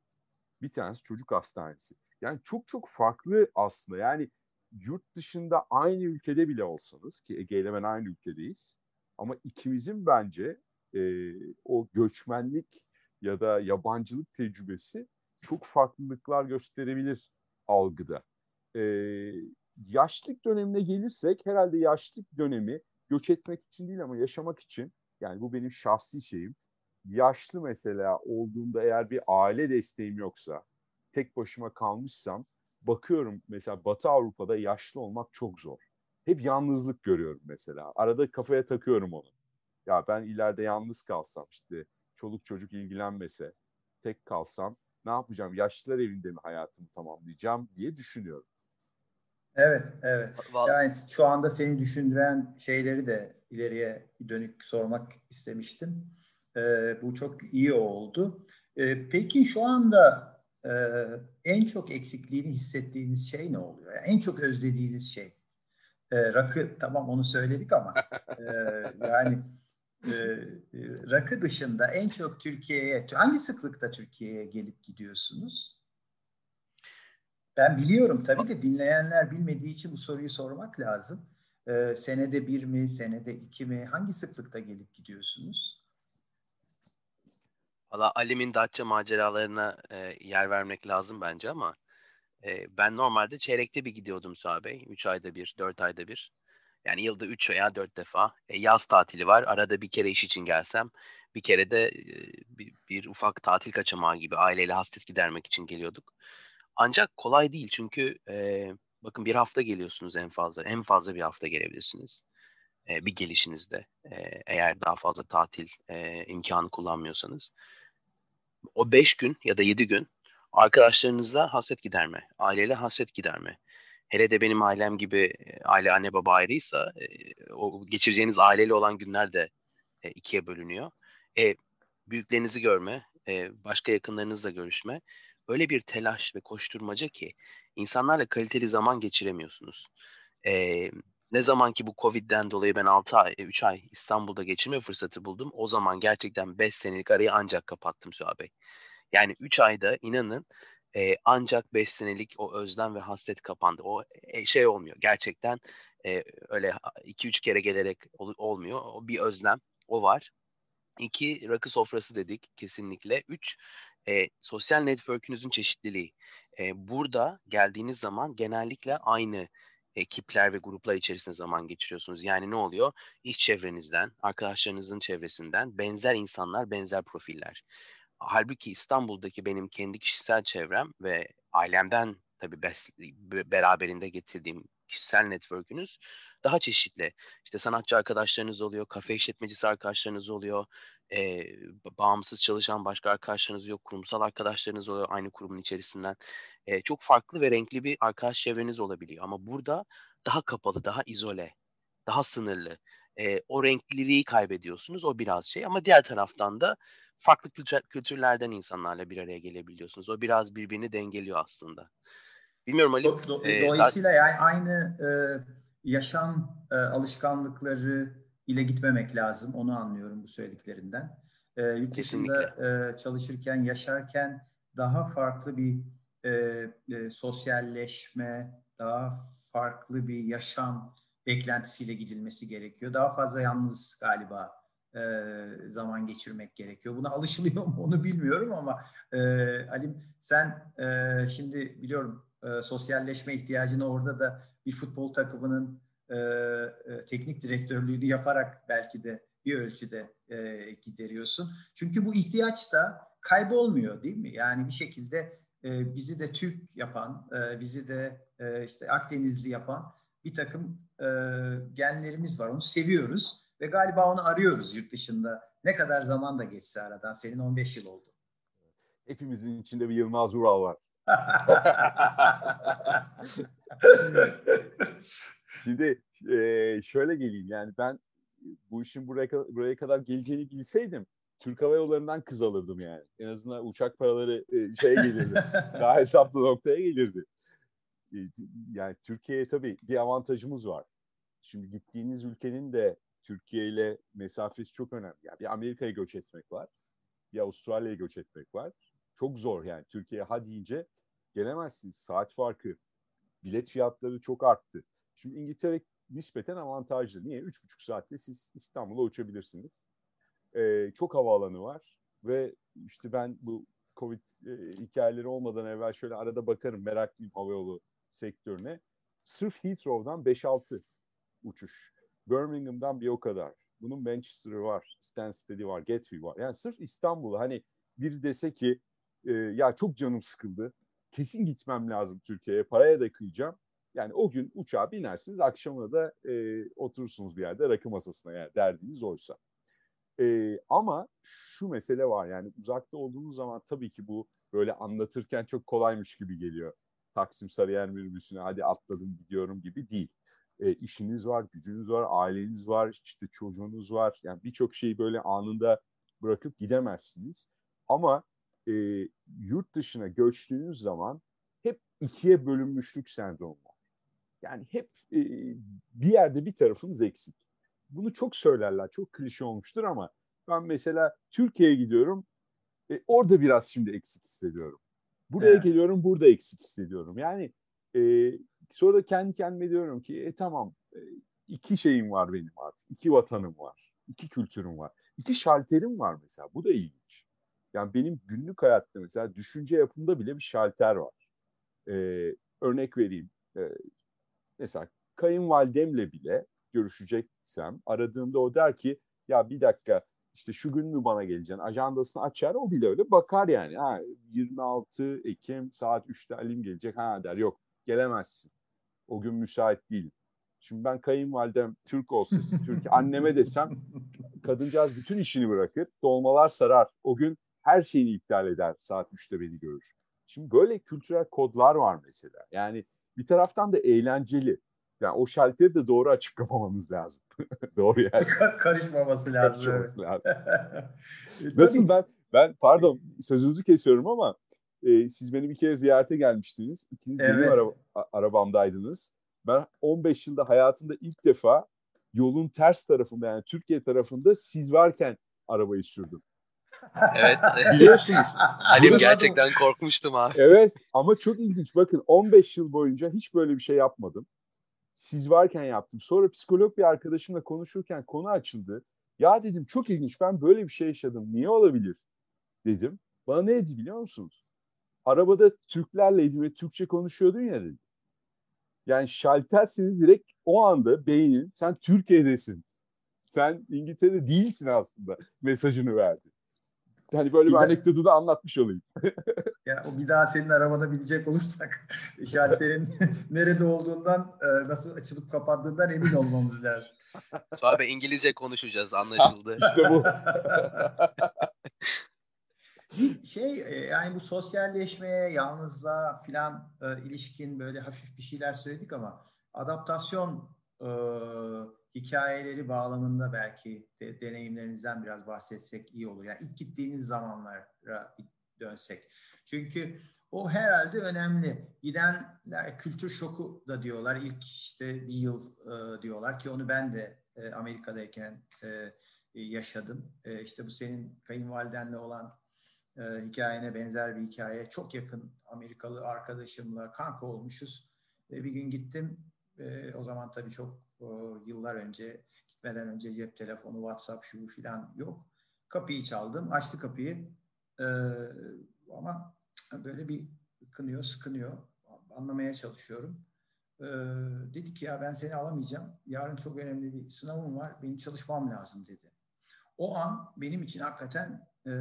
B: Bir tanesi çocuk hastanesi. Yani çok çok farklı aslında. Yani yurt dışında aynı ülkede bile olsanız ki Ege ben aynı ülkedeyiz. Ama ikimizin bence e, o göçmenlik ya da yabancılık tecrübesi çok farklılıklar gösterebilir algıda. E, yaşlık dönemine gelirsek herhalde yaşlık dönemi göç etmek için değil ama yaşamak için yani bu benim şahsi şeyim. Yaşlı mesela olduğunda eğer bir aile desteğim yoksa tek başıma kalmışsam bakıyorum mesela Batı Avrupa'da yaşlı olmak çok zor. Hep yalnızlık görüyorum mesela. Arada kafaya takıyorum onu. Ya ben ileride yalnız kalsam işte çoluk çocuk ilgilenmese, tek kalsam ne yapacağım? Yaşlılar evinde mi hayatımı tamamlayacağım diye düşünüyorum.
A: Evet, evet. Yani şu anda seni düşündüren şeyleri de ileriye dönük sormak istemiştim. Ee, bu çok iyi oldu. Ee, peki şu anda e, en çok eksikliğini hissettiğiniz şey ne oluyor? Yani en çok özlediğiniz şey? Ee, rakı tamam onu söyledik ama e, yani e, rakı dışında en çok Türkiye'ye hangi sıklıkta Türkiye'ye gelip gidiyorsunuz? Ben biliyorum tabii de dinleyenler bilmediği için bu soruyu sormak lazım. Ee, senede bir mi, senede iki mi? Hangi sıklıkta gelip gidiyorsunuz?
C: Valla Alim'in Datça maceralarına e, yer vermek lazım bence ama e, ben normalde çeyrekte bir gidiyordum Suha Bey. Üç ayda bir, dört ayda bir. Yani yılda üç veya dört defa. E, yaz tatili var. Arada bir kere iş için gelsem. Bir kere de e, bir, bir ufak tatil kaçamağı gibi aileyle hasret gidermek için geliyorduk. Ancak kolay değil çünkü e, bakın bir hafta geliyorsunuz en fazla. En fazla bir hafta gelebilirsiniz. E, bir gelişinizde. E, eğer daha fazla tatil e, imkanı kullanmıyorsanız. O beş gün ya da yedi gün arkadaşlarınızla hasret giderme. Aileyle hasret giderme. Hele de benim ailem gibi aile anne baba ayrıysa o geçireceğiniz aileyle olan günler de ikiye bölünüyor. E, büyüklerinizi görme, e, başka yakınlarınızla görüşme öyle bir telaş ve koşturmaca ki insanlarla kaliteli zaman geçiremiyorsunuz. E, ne zaman ki bu Covid'den dolayı ben 6 ay, 3 ay İstanbul'da geçirme fırsatı buldum. O zaman gerçekten 5 senelik arayı ancak kapattım Süha Bey. Yani 3 ayda inanın e, ancak 5 senelik o özlem ve hasret kapandı. O e, şey olmuyor. Gerçekten e, öyle 2-3 kere gelerek ol, olmuyor. O bir özlem. O var. İki, rakı sofrası dedik kesinlikle. Üç, e, sosyal network'ünüzün çeşitliliği. E, burada geldiğiniz zaman genellikle aynı ekipler ve gruplar içerisinde zaman geçiriyorsunuz. Yani ne oluyor? İş çevrenizden, arkadaşlarınızın çevresinden benzer insanlar, benzer profiller. Halbuki İstanbul'daki benim kendi kişisel çevrem ve ailemden tabii beraberinde getirdiğim kişisel network'ünüz daha çeşitli. İşte sanatçı arkadaşlarınız oluyor, kafe işletmecisi arkadaşlarınız oluyor, e, bağımsız çalışan başka arkadaşlarınız yok, kurumsal arkadaşlarınız oluyor aynı kurumun içerisinden. E, çok farklı ve renkli bir arkadaş çevreniz olabiliyor. Ama burada daha kapalı, daha izole, daha sınırlı. E, o renkliliği kaybediyorsunuz. O biraz şey ama diğer taraftan da farklı kültürlerden insanlarla bir araya gelebiliyorsunuz. O biraz birbirini dengeliyor aslında. Bilmiyorum Ali. Do-
A: do- e, dolayısıyla daha... yani aynı e, yaşam e, alışkanlıkları ile gitmemek lazım. Onu anlıyorum bu söylediklerinden. E, yurt dışında e, çalışırken, yaşarken daha farklı bir e, e, sosyalleşme, daha farklı bir yaşam beklentisiyle gidilmesi gerekiyor. Daha fazla yalnız galiba e, zaman geçirmek gerekiyor. Buna alışılıyor mu onu bilmiyorum ama e, Halim sen e, şimdi biliyorum e, sosyalleşme ihtiyacını orada da bir futbol takımının teknik direktörlüğünü yaparak belki de bir ölçüde e, gideriyorsun. Çünkü bu ihtiyaç da kaybolmuyor değil mi? Yani bir şekilde e, bizi de Türk yapan, e, bizi de e, işte Akdenizli yapan bir takım e, genlerimiz var. Onu seviyoruz ve galiba onu arıyoruz yurt dışında. Ne kadar zaman da geçse aradan. Senin 15 yıl oldu.
B: Hepimizin içinde bir Yılmaz Vural var. [LAUGHS] [LAUGHS] Şimdi e, şöyle geleyim yani ben bu işin buraya, buraya kadar geleceğini bilseydim Türk Hava Yolları'ndan kız alırdım yani. En azından uçak paraları e, şeye gelirdi. [LAUGHS] daha hesaplı noktaya gelirdi. E, yani Türkiye'ye tabii bir avantajımız var. Şimdi gittiğiniz ülkenin de Türkiye ile mesafesi çok önemli. Yani bir Amerika'ya göç etmek var. Bir Avustralya'ya göç etmek var. Çok zor yani. Türkiye'ye ha deyince gelemezsiniz. Saat farkı, bilet fiyatları çok arttı. Şimdi İngiltere nispeten avantajlı. Niye? Üç buçuk saatte siz İstanbul'a uçabilirsiniz. E, çok havaalanı var ve işte ben bu Covid e, hikayeleri olmadan evvel şöyle arada bakarım meraklıyım havayolu sektörüne. Sırf Heathrow'dan 5-6 uçuş. Birmingham'dan bir o kadar. Bunun Manchester'ı var, Stansted'i var, Gatwick var. Yani sırf İstanbul'u hani bir dese ki e, ya çok canım sıkıldı. Kesin gitmem lazım Türkiye'ye. Paraya da kıyacağım. Yani o gün uçağa binersiniz. Akşamına da e, oturursunuz bir yerde rakı masasına yani derdiniz oysa. E, ama şu mesele var yani uzakta olduğunuz zaman tabii ki bu böyle anlatırken çok kolaymış gibi geliyor. Taksim Sarıyer minibüsüne hadi atladım gidiyorum gibi değil. E, işiniz var, gücünüz var, aileniz var, işte çocuğunuz var. Yani birçok şeyi böyle anında bırakıp gidemezsiniz. Ama e, yurt dışına göçtüğünüz zaman hep ikiye bölünmüşlük sendromu. Yani hep e, bir yerde bir tarafınız eksik. Bunu çok söylerler, çok klişe olmuştur ama ben mesela Türkiye'ye gidiyorum, e, orada biraz şimdi eksik hissediyorum. Buraya evet. geliyorum, burada eksik hissediyorum. Yani e, sonra da kendi kendime diyorum ki e, tamam e, iki şeyim var benim artık, iki vatanım var, iki kültürüm var, iki şalterim var mesela. Bu da ilginç. Yani benim günlük hayatta mesela düşünce yapımda bile bir şalter var. Ee, örnek vereyim. Ee, mesela kayınvalidemle bile görüşeceksem aradığımda o der ki ya bir dakika işte şu gün mü bana geleceksin? Ajandasını açar o bile öyle bakar yani. Ha, 26 Ekim saat 3'te Alim gelecek. Ha der yok gelemezsin. O gün müsait değilim. Şimdi ben kayınvalidem Türk olsa, Türk [LAUGHS] anneme desem kadıncağız bütün işini bırakır. Dolmalar sarar. O gün her şeyini iptal eder saat 3'te beni görür. Şimdi böyle kültürel kodlar var mesela. Yani bir taraftan da eğlenceli. Yani o şalteri de doğru açıklamamamız lazım. [LAUGHS] doğru yani.
A: Karışmaması lazım. Karışmaması lazım. [LAUGHS]
B: E, Nasıl ben ben pardon sözünüzü kesiyorum ama e, siz beni bir kere ziyarete gelmiştiniz. İkiniz evet. benim araba, arabamdaydınız. Ben 15 yılda hayatımda ilk defa yolun ters tarafında yani Türkiye tarafında siz varken arabayı sürdüm.
C: Evet. [LAUGHS]
B: Biliyorsunuz.
C: Halim gerçekten korkmuştum abi.
B: Evet ama çok ilginç. Bakın 15 yıl boyunca hiç böyle bir şey yapmadım. Siz varken yaptım. Sonra psikolog bir arkadaşımla konuşurken konu açıldı. Ya dedim çok ilginç ben böyle bir şey yaşadım. Niye olabilir? Dedim. Bana ne dedi biliyor musunuz? Arabada Türklerleydim ve Türkçe konuşuyordun ya dedi. Yani şalter seni direkt o anda beynin sen Türkiye'desin. Sen İngiltere'de değilsin aslında mesajını verdi. Hani böyle bir, bir anekdotu da anlatmış olayım. [LAUGHS]
A: ya o bir daha senin arabada binecek olursak [LAUGHS] şalterin [LAUGHS] nerede olduğundan e, nasıl açılıp kapandığından emin olmamız lazım.
C: Sonra İngilizce konuşacağız anlaşıldı.
B: İşte bu.
A: şey e, yani bu sosyalleşmeye, yalnızlığa filan e, ilişkin böyle hafif bir şeyler söyledik ama adaptasyon hikayeleri bağlamında belki de, deneyimlerinizden biraz bahsetsek iyi olur. Yani ilk gittiğiniz zamanlara dönsek. Çünkü o herhalde önemli. Gidenler kültür şoku da diyorlar. İlk işte bir yıl e, diyorlar ki onu ben de e, Amerika'dayken e, yaşadım. E, işte bu senin kayınvalidenle olan e, hikayene benzer bir hikaye. Çok yakın Amerikalı arkadaşımla kanka olmuşuz. E, bir gün gittim. E, o zaman tabii çok yıllar önce gitmeden önce cep telefonu, WhatsApp şu filan yok. Kapıyı çaldım. Açtı kapıyı. Ee, ama böyle bir kınıyor, sıkınıyor. Anlamaya çalışıyorum. Ee, dedi ki ya ben seni alamayacağım. Yarın çok önemli bir sınavım var. Benim çalışmam lazım dedi. O an benim için hakikaten e,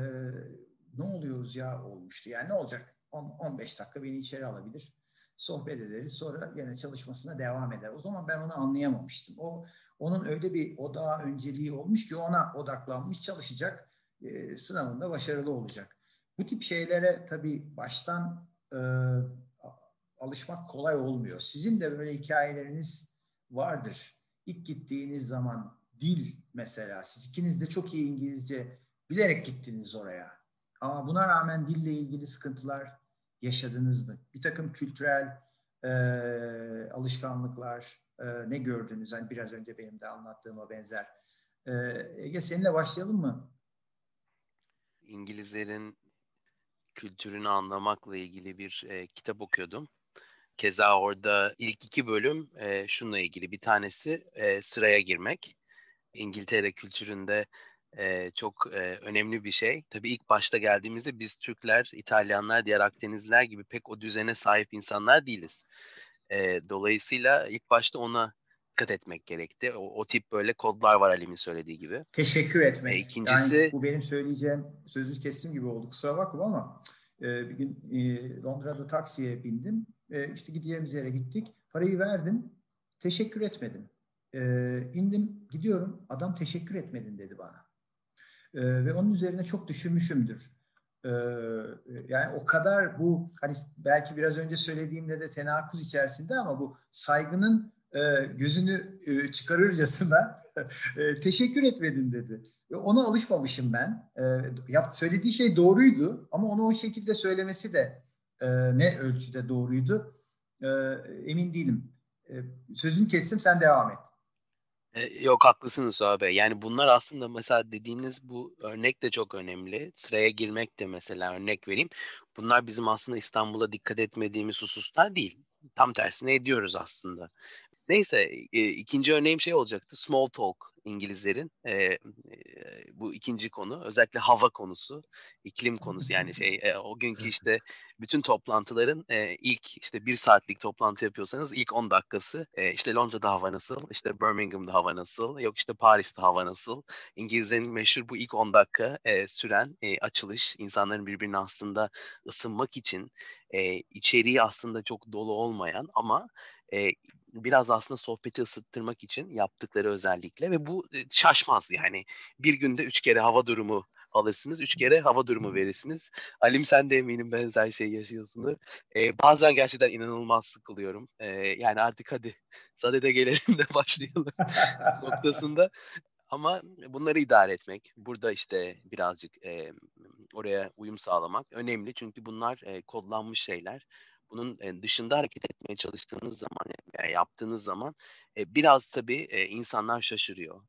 A: ne oluyoruz ya olmuştu. Yani ne olacak? 10-15 dakika beni içeri alabilir sohbet ederiz. Sonra yine çalışmasına devam eder. O zaman ben onu anlayamamıştım. O onun öyle bir odağa önceliği olmuş ki ona odaklanmış çalışacak. E, sınavında başarılı olacak. Bu tip şeylere tabii baştan e, alışmak kolay olmuyor. Sizin de böyle hikayeleriniz vardır. İlk gittiğiniz zaman dil mesela siz ikiniz de çok iyi İngilizce bilerek gittiniz oraya. Ama buna rağmen dille ilgili sıkıntılar yaşadınız mı? Bir takım kültürel e, alışkanlıklar e, ne gördünüz? Hani biraz önce benim de anlattığıma benzer. E, Ege seninle başlayalım mı?
C: İngilizlerin kültürünü anlamakla ilgili bir e, kitap okuyordum. Keza orada ilk iki bölüm e, şununla ilgili. Bir tanesi e, sıraya girmek. İngiltere kültüründe e, çok e, önemli bir şey. Tabii ilk başta geldiğimizde biz Türkler, İtalyanlar, diğer Akdenizliler gibi pek o düzene sahip insanlar değiliz. E, dolayısıyla ilk başta ona dikkat etmek gerekti. O, o tip böyle kodlar var Ali'nin söylediği gibi.
A: Teşekkür etmek. E, ikincisi... Yani bu benim söyleyeceğim sözü kestim gibi oldu kusura bakma ama e, bir gün e, Londra'da taksiye bindim. E, işte gideceğimiz yere gittik. Parayı verdim. Teşekkür etmedim. E, indim gidiyorum. Adam teşekkür etmedin dedi bana. E, ve onun üzerine çok düşünmüşümdür. E, yani o kadar bu hani belki biraz önce söylediğimde de tenakuz içerisinde ama bu saygının e, gözünü e, çıkarırcasına [LAUGHS] e, teşekkür etmedin dedi. E, ona alışmamışım ben. E, yap, söylediği şey doğruydu ama onu o şekilde söylemesi de e, ne ölçüde doğruydu e, emin değilim. E, sözünü kestim sen devam et.
C: E, yok haklısınız abi. Yani bunlar aslında mesela dediğiniz bu örnek de çok önemli. Sıraya girmek de mesela örnek vereyim. Bunlar bizim aslında İstanbul'a dikkat etmediğimiz hususlar değil. Tam tersine ediyoruz aslında. Neyse e, ikinci örneğim şey olacaktı. Small talk İngilizlerin. E, e, bu ikinci konu. Özellikle hava konusu, iklim konusu. Yani şey e, o günkü [LAUGHS] işte bütün toplantıların e, ilk işte bir saatlik toplantı yapıyorsanız ilk 10 dakikası e, işte Londra'da hava nasıl, işte Birmingham'da hava nasıl, yok işte Paris'te hava nasıl. İngilizlerin meşhur bu ilk 10 dakika e, süren e, açılış insanların birbirine aslında ısınmak için e, içeriği aslında çok dolu olmayan ama e, biraz aslında sohbeti ısıttırmak için yaptıkları özellikle ve bu şaşmaz yani bir günde üç kere hava durumu alırsınız. Üç kere hava durumu verirsiniz. Alim sen de eminim benzer şey yaşıyorsundur. Ee, bazen gerçekten inanılmaz sıkılıyorum. Ee, yani artık hadi sadede gelelim de [LAUGHS] başlayalım [LAUGHS] noktasında. Ama bunları idare etmek, burada işte birazcık e, oraya uyum sağlamak önemli. Çünkü bunlar e, kodlanmış şeyler bunun dışında hareket etmeye çalıştığınız zaman yani yaptığınız zaman biraz tabii insanlar şaşırıyor.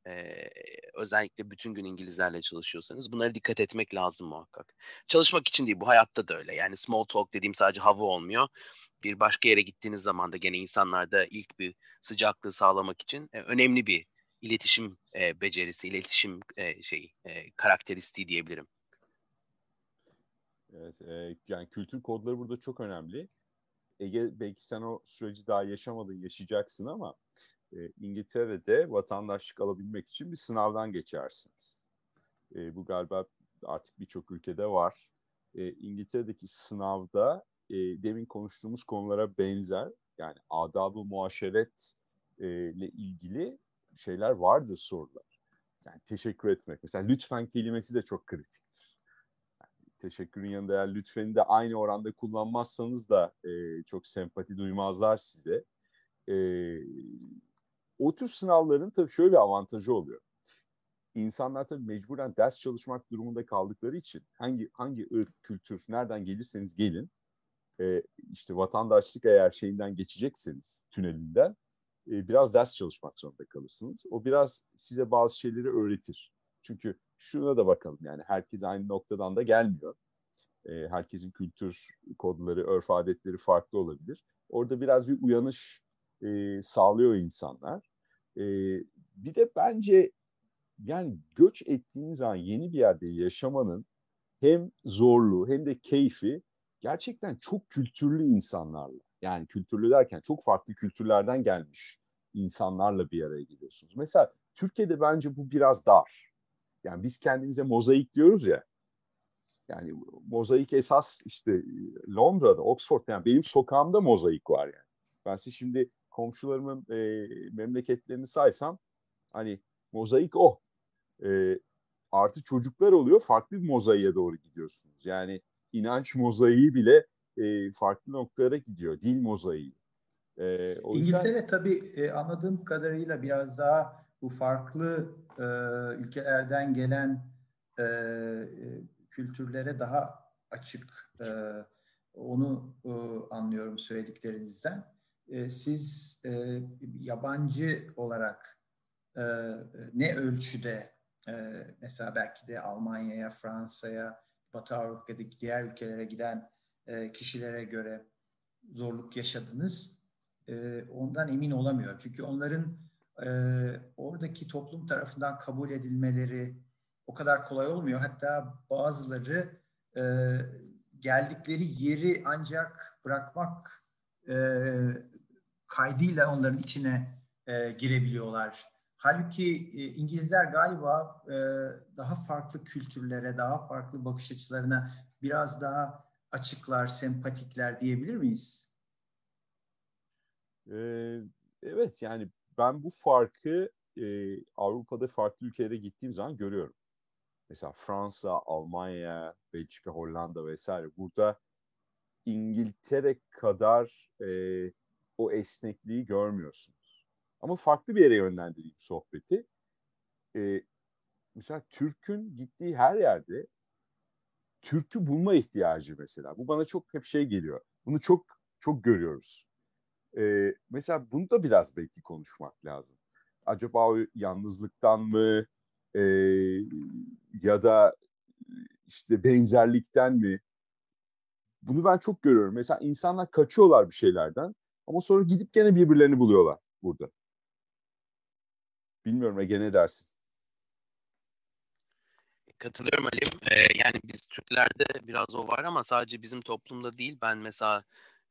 C: Özellikle bütün gün İngilizlerle çalışıyorsanız bunlara dikkat etmek lazım muhakkak. Çalışmak için değil bu hayatta da öyle. Yani small talk dediğim sadece hava olmuyor. Bir başka yere gittiğiniz zaman da gene insanlarda ilk bir sıcaklığı sağlamak için önemli bir iletişim becerisi, iletişim şey karakteristiği diyebilirim.
B: Evet, e, yani kültür kodları burada çok önemli. Ege belki sen o süreci daha yaşamadın, yaşayacaksın ama e, İngiltere'de vatandaşlık alabilmek için bir sınavdan geçersiniz. E, bu galiba artık birçok ülkede var. E, İngiltere'deki sınavda e, demin konuştuğumuz konulara benzer yani adab-ı muaşeret e, ile ilgili şeyler vardır sorular. Yani teşekkür etmek. Mesela lütfen kelimesi de çok kritik teşekkürün yanında eğer lütfeni de aynı oranda kullanmazsanız da e, çok sempati duymazlar size. E, o tür sınavların tabii şöyle bir avantajı oluyor. İnsanlar tabii mecburen ders çalışmak durumunda kaldıkları için hangi hangi ırk, kültür, nereden gelirseniz gelin e, işte vatandaşlık eğer şeyinden geçecekseniz tünelinden e, biraz ders çalışmak zorunda kalırsınız. O biraz size bazı şeyleri öğretir. Çünkü şuna da bakalım yani herkes aynı noktadan da gelmiyor. E, herkesin kültür kodları, örf adetleri farklı olabilir. Orada biraz bir uyanış e, sağlıyor insanlar. E, bir de bence yani göç ettiğiniz zaman yeni bir yerde yaşamanın hem zorluğu hem de keyfi gerçekten çok kültürlü insanlarla. Yani kültürlü derken çok farklı kültürlerden gelmiş insanlarla bir araya geliyorsunuz. Mesela Türkiye'de bence bu biraz dar. Yani biz kendimize mozaik diyoruz ya. Yani mozaik esas işte Londra'da, Oxford'da yani benim sokağımda mozaik var yani. Ben size şimdi komşularımın e, memleketlerini saysam hani mozaik o. E, artı çocuklar oluyor farklı bir mozaiğe doğru gidiyorsunuz. Yani inanç mozaiği bile e, farklı noktalara gidiyor. Dil mozaiği.
A: E, o İngiltere yüzden... tabii e, anladığım kadarıyla biraz daha bu farklı e, ülkelerden gelen e, kültürlere daha açık. E, onu e, anlıyorum söylediklerinizden. E, siz e, yabancı olarak e, ne ölçüde e, mesela belki de Almanya'ya, Fransa'ya, Batı Avrupa'daki diğer ülkelere giden e, kişilere göre zorluk yaşadınız? E, ondan emin olamıyorum. Çünkü onların e, oradaki toplum tarafından kabul edilmeleri, o kadar kolay olmuyor. Hatta bazıları e, geldikleri yeri ancak bırakmak e, kaydıyla onların içine e, girebiliyorlar. Halbuki e, İngilizler galiba e, daha farklı kültürlere, daha farklı bakış açılarına biraz daha açıklar, sempatikler diyebilir miyiz?
B: Ee, evet yani ben bu farkı e, Avrupa'da farklı ülkelere gittiğim zaman görüyorum. Mesela Fransa, Almanya, Belçika, Hollanda vesaire. Burada İngiltere kadar e, o esnekliği görmüyorsunuz. Ama farklı bir yere yönlendireyim sohbeti. E, mesela Türk'ün gittiği her yerde Türk'ü bulma ihtiyacı mesela. Bu bana çok hep şey geliyor. Bunu çok çok görüyoruz. E, mesela bunu da biraz belki konuşmak lazım. Acaba o yalnızlıktan mı e, ya da işte benzerlikten mi? Bunu ben çok görüyorum. Mesela insanlar kaçıyorlar bir şeylerden ama sonra gidip gene birbirlerini buluyorlar burada. Bilmiyorum Ege ne dersin?
C: Katılıyorum Ali'm. Ee, yani biz Türklerde biraz o var ama sadece bizim toplumda değil. Ben mesela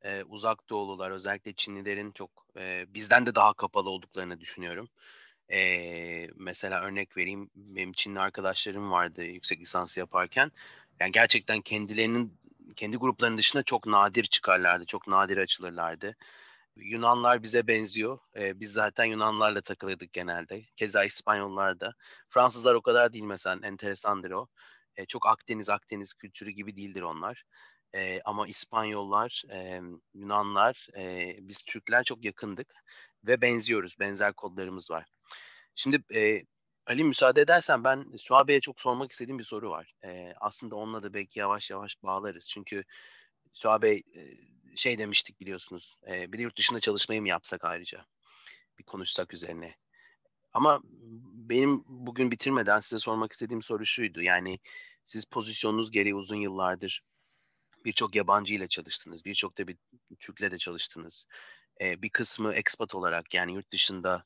C: e, uzak doğulular özellikle Çinlilerin çok e, bizden de daha kapalı olduklarını düşünüyorum. E, mesela örnek vereyim benim Çinli arkadaşlarım vardı yüksek lisans yaparken. Yani gerçekten kendilerinin kendi gruplarının dışında çok nadir çıkarlardı, çok nadir açılırlardı. Yunanlar bize benziyor. Ee, biz zaten Yunanlarla takılırdık genelde. Keza İspanyollar da. Fransızlar o kadar değil mesela. Enteresandır o. Ee, çok Akdeniz, Akdeniz kültürü gibi değildir onlar. Ee, ama İspanyollar, e, Yunanlar, e, biz Türkler çok yakındık. Ve benziyoruz. Benzer kodlarımız var. Şimdi e, Ali müsaade edersen ben Suha Bey'e çok sormak istediğim bir soru var. E, aslında onunla da belki yavaş yavaş bağlarız. Çünkü Suha Bey e, şey demiştik biliyorsunuz. E, bir de yurt dışında çalışmayı mı yapsak ayrıca? Bir konuşsak üzerine. Ama benim bugün bitirmeden size sormak istediğim soru şuydu. Yani siz pozisyonunuz gereği uzun yıllardır birçok yabancı ile çalıştınız. Birçok da bir Türk'le de çalıştınız. E, bir kısmı expat olarak yani yurt dışında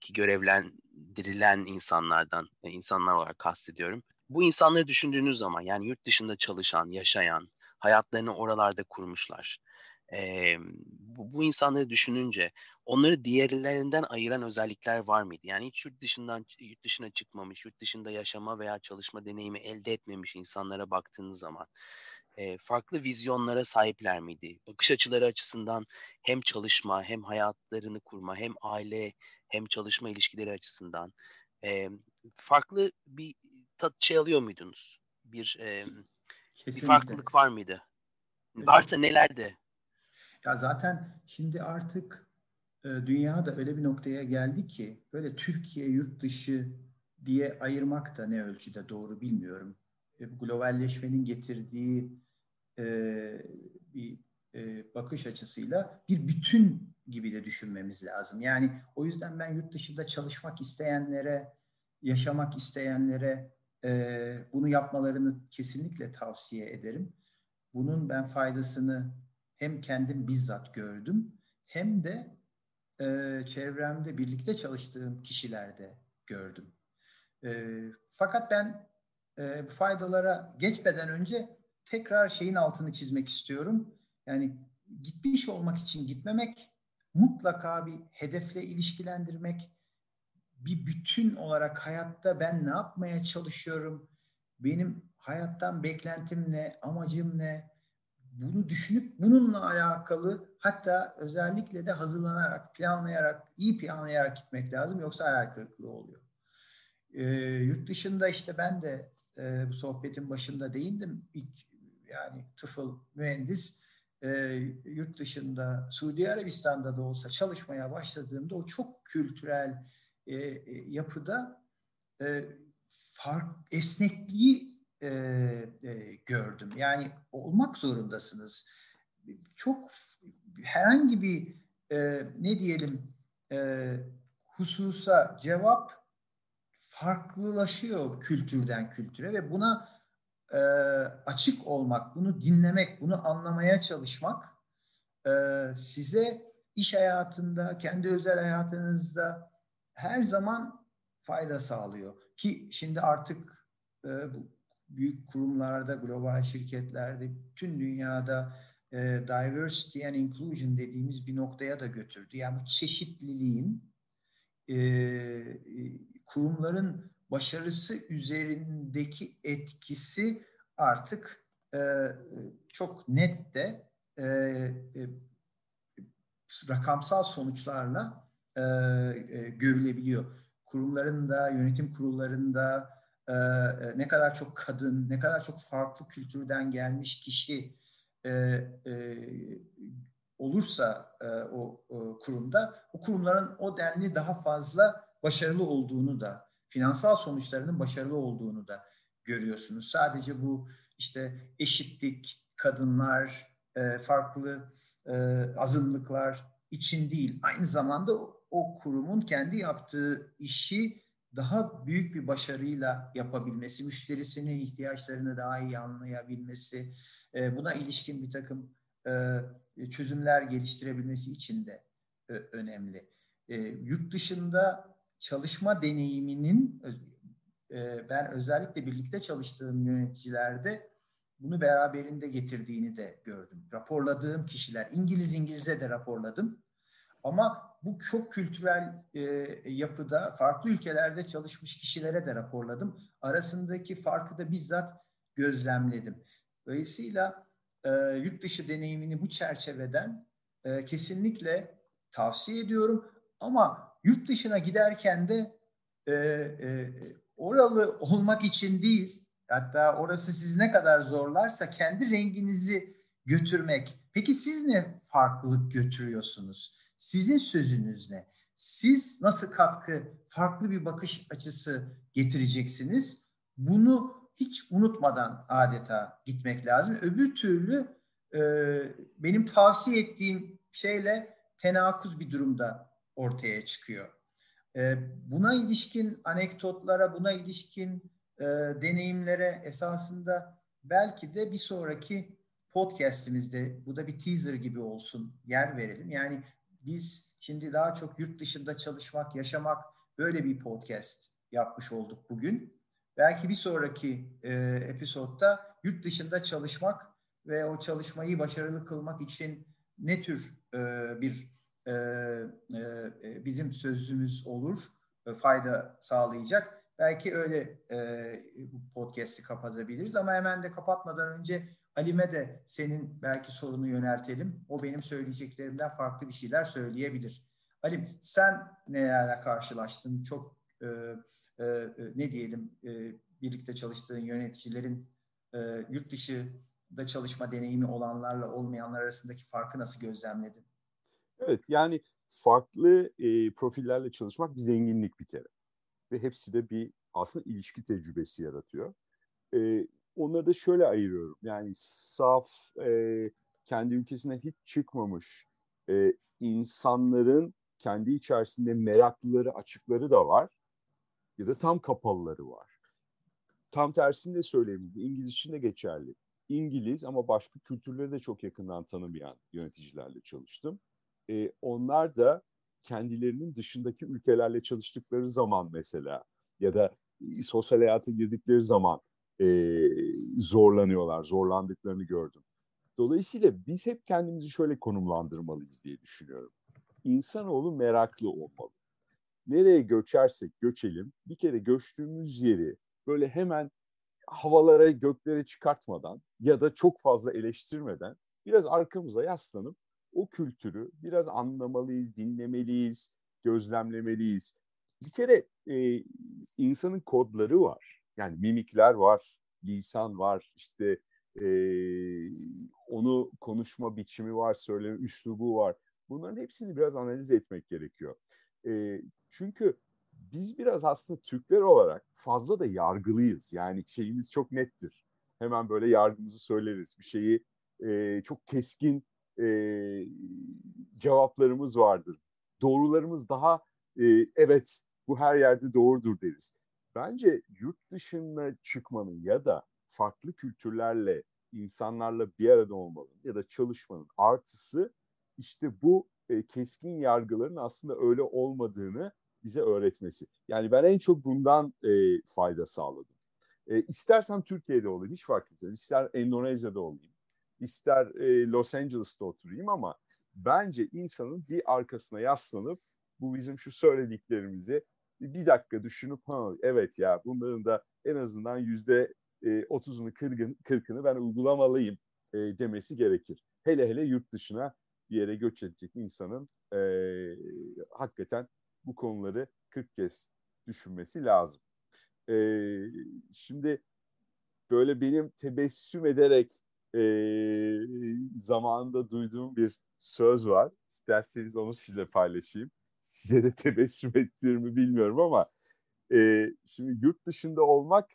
C: ki görevlendirilen insanlardan, e, insanlar olarak kastediyorum. Bu insanları düşündüğünüz zaman yani yurt dışında çalışan, yaşayan, hayatlarını oralarda kurmuşlar. Ee, bu, bu insanları düşününce onları diğerlerinden ayıran özellikler var mıydı? Yani hiç yurt dışından yurt dışına çıkmamış, yurt dışında yaşama veya çalışma deneyimi elde etmemiş insanlara baktığınız zaman e, farklı vizyonlara sahipler miydi? Bakış açıları açısından hem çalışma, hem hayatlarını kurma, hem aile, hem çalışma ilişkileri açısından e, farklı bir tat şey alıyor muydunuz? Bir e, bir farklılık var mıydı? Evet. Varsa nelerdi?
A: Ya zaten şimdi artık e, dünya da öyle bir noktaya geldi ki böyle Türkiye yurt dışı diye ayırmak da ne ölçüde doğru bilmiyorum. E, globalleşmenin getirdiği e, bir e, bakış açısıyla bir bütün gibi de düşünmemiz lazım. Yani o yüzden ben yurt dışında çalışmak isteyenlere, yaşamak isteyenlere e, bunu yapmalarını kesinlikle tavsiye ederim. Bunun ben faydasını hem kendim bizzat gördüm hem de e, çevremde birlikte çalıştığım kişilerde gördüm. E, fakat ben e, bu faydalara geçmeden önce tekrar şeyin altını çizmek istiyorum. Yani gitmiş olmak için gitmemek mutlaka bir hedefle ilişkilendirmek, bir bütün olarak hayatta ben ne yapmaya çalışıyorum, benim hayattan beklentim ne, amacım ne, bunu düşünüp bununla alakalı hatta özellikle de hazırlanarak, planlayarak, iyi planlayarak gitmek lazım yoksa hayal kırıklığı oluyor. Ee, yurt dışında işte ben de e, bu sohbetin başında değindim. İlk yani tıfıl mühendis e, yurt dışında Suudi Arabistan'da da olsa çalışmaya başladığımda o çok kültürel e, e, yapıda e, fark esnekliği e, e, gördüm. Yani olmak zorundasınız. Çok herhangi bir e, ne diyelim e, hususa cevap farklılaşıyor kültürden kültüre ve buna e, açık olmak, bunu dinlemek, bunu anlamaya çalışmak e, size iş hayatında, kendi özel hayatınızda her zaman fayda sağlıyor. Ki şimdi artık büyük kurumlarda, global şirketlerde, tüm dünyada diversity and inclusion dediğimiz bir noktaya da götürdü. Yani bu çeşitliliğin kurumların başarısı üzerindeki etkisi artık çok net de rakamsal sonuçlarla görülebiliyor. Kurumların da, yönetim kurullarında ne kadar çok kadın, ne kadar çok farklı kültürden gelmiş kişi olursa o kurumda, o kurumların o denli daha fazla başarılı olduğunu da, finansal sonuçlarının başarılı olduğunu da görüyorsunuz. Sadece bu işte eşitlik, kadınlar, farklı azınlıklar için değil, aynı zamanda o kurumun kendi yaptığı işi daha büyük bir başarıyla yapabilmesi, müşterisinin ihtiyaçlarını daha iyi anlayabilmesi, buna ilişkin bir takım çözümler geliştirebilmesi için de önemli. Yurt dışında çalışma deneyiminin ben özellikle birlikte çalıştığım yöneticilerde bunu beraberinde getirdiğini de gördüm. Raporladığım kişiler, İngiliz İngiliz'e de raporladım. Ama bu çok kültürel e, yapıda farklı ülkelerde çalışmış kişilere de raporladım. Arasındaki farkı da bizzat gözlemledim. Dolayısıyla e, yurt dışı deneyimini bu çerçeveden e, kesinlikle tavsiye ediyorum. Ama yurt dışına giderken de e, e, oralı olmak için değil, hatta orası sizi ne kadar zorlarsa kendi renginizi götürmek. Peki siz ne farklılık götürüyorsunuz? Sizin sözünüz ne? Siz nasıl katkı, farklı bir bakış açısı getireceksiniz? Bunu hiç unutmadan adeta gitmek lazım. Öbür türlü e, benim tavsiye ettiğim şeyle tenakuz bir durumda ortaya çıkıyor. E, buna ilişkin anekdotlara, buna ilişkin e, deneyimlere esasında belki de bir sonraki podcast'imizde bu da bir teaser gibi olsun yer verelim. Yani biz şimdi daha çok yurt dışında çalışmak, yaşamak böyle bir podcast yapmış olduk bugün. Belki bir sonraki e, episodda yurt dışında çalışmak ve o çalışmayı başarılı kılmak için ne tür e, bir e, e, bizim sözümüz olur, e, fayda sağlayacak. Belki öyle e, bu podcast'i kapatabiliriz ama hemen de kapatmadan önce Alim'e de senin belki sorunu yöneltelim. O benim söyleyeceklerimden farklı bir şeyler söyleyebilir. Alim sen nelerle karşılaştın? Çok e, e, e, ne diyelim e, birlikte çalıştığın yöneticilerin e, yurt dışında çalışma deneyimi olanlarla olmayanlar arasındaki farkı nasıl gözlemledin?
B: Evet yani farklı e, profillerle çalışmak bir zenginlik bir kere. Ve hepsi de bir aslında ilişki tecrübesi yaratıyor. E, onları da şöyle ayırıyorum. Yani saf, e, kendi ülkesine hiç çıkmamış e, insanların kendi içerisinde meraklıları, açıkları da var. Ya da tam kapalıları var. Tam tersini de söyleyeyim. İngiliz için de geçerli. İngiliz ama başka kültürleri de çok yakından tanımayan yöneticilerle çalıştım. E, onlar da kendilerinin dışındaki ülkelerle çalıştıkları zaman mesela ya da sosyal hayata girdikleri zaman e, zorlanıyorlar, zorlandıklarını gördüm. Dolayısıyla biz hep kendimizi şöyle konumlandırmalıyız diye düşünüyorum. İnsanoğlu meraklı olmalı. Nereye göçersek göçelim, bir kere göçtüğümüz yeri böyle hemen havalara, göklere çıkartmadan ya da çok fazla eleştirmeden biraz arkamıza yaslanıp o kültürü biraz anlamalıyız, dinlemeliyiz, gözlemlemeliyiz. Bir kere e, insanın kodları var. Yani mimikler var, lisan var, işte e, onu konuşma biçimi var, söyleme üslubu var. Bunların hepsini biraz analiz etmek gerekiyor. E, çünkü biz biraz aslında Türkler olarak fazla da yargılıyız. Yani şeyimiz çok nettir. Hemen böyle yargımızı söyleriz. Bir şeyi e, çok keskin e, cevaplarımız vardır. Doğrularımız daha e, evet bu her yerde doğrudur deriz. Bence yurt dışına çıkmanın ya da farklı kültürlerle, insanlarla bir arada olmanın ya da çalışmanın artısı işte bu e, keskin yargıların aslında öyle olmadığını bize öğretmesi. Yani ben en çok bundan e, fayda sağladım. E, istersem Türkiye'de olayım, hiç fark etmez. İster Endonezya'da olayım, ister e, Los Angeles'ta oturayım ama bence insanın bir arkasına yaslanıp bu bizim şu söylediklerimizi bir dakika düşünüp ha evet ya bunların da en azından yüzde e, otuzunu kırkını ben uygulamalıyım e, demesi gerekir. Hele hele yurt dışına bir yere göç edecek insanın e, hakikaten bu konuları 40 kez düşünmesi lazım. E, şimdi böyle benim tebessüm ederek e, zamanında duyduğum bir söz var. İsterseniz onu sizle paylaşayım. Size de tebessüm ettirir mi bilmiyorum ama e, şimdi yurt dışında olmak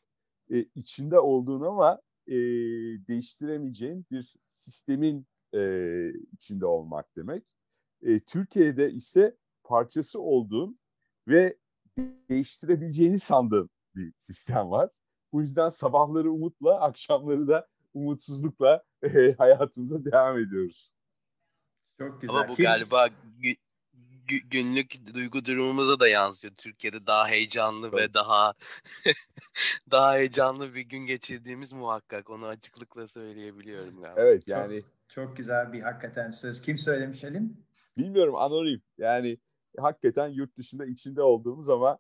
B: e, içinde olduğun ama e, değiştiremeyeceğin bir sistemin e, içinde olmak demek. E, Türkiye'de ise parçası olduğun ve değiştirebileceğini sandığın bir sistem var. Bu yüzden sabahları umutla, akşamları da umutsuzlukla [LAUGHS] e, hayatımıza devam ediyoruz.
C: Çok güzel. Ama bu Kim... galiba günlük duygu durumumuza da yansıyor. Türkiye'de daha heyecanlı evet. ve daha [LAUGHS] daha heyecanlı bir gün geçirdiğimiz muhakkak. Onu açıklıkla söyleyebiliyorum
B: galiba. Evet yani.
A: Çok, çok güzel bir hakikaten söz. Kim söylemiş Elim?
B: Bilmiyorum anonim. Yani hakikaten yurt dışında içinde olduğumuz ama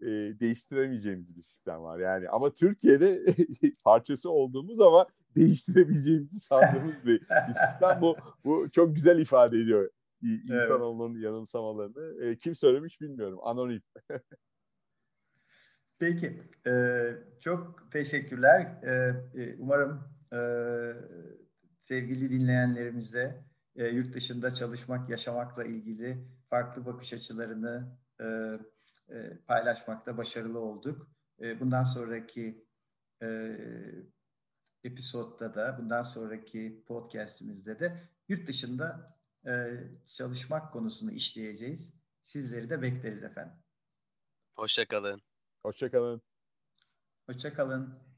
B: e, değiştiremeyeceğimiz bir sistem var. Yani ama Türkiye'de [LAUGHS] parçası olduğumuz ama [LAUGHS] değiştirebileceğimizi sandığımız bir, bir sistem. Bu bu çok güzel ifade ediyor insanoğlunun evet. yanılsamalarını. E, kim söylemiş bilmiyorum. Anonim. [LAUGHS]
A: Peki. E, çok teşekkürler. E, e, umarım e, sevgili dinleyenlerimize e, yurt dışında çalışmak, yaşamakla ilgili farklı bakış açılarını e, e, paylaşmakta başarılı olduk. E, bundan sonraki e, episodda da, bundan sonraki podcastimizde de yurt dışında e, çalışmak konusunu işleyeceğiz. Sizleri de bekleriz efendim.
C: Hoşçakalın.
B: Hoşçakalın.
A: Hoşçakalın.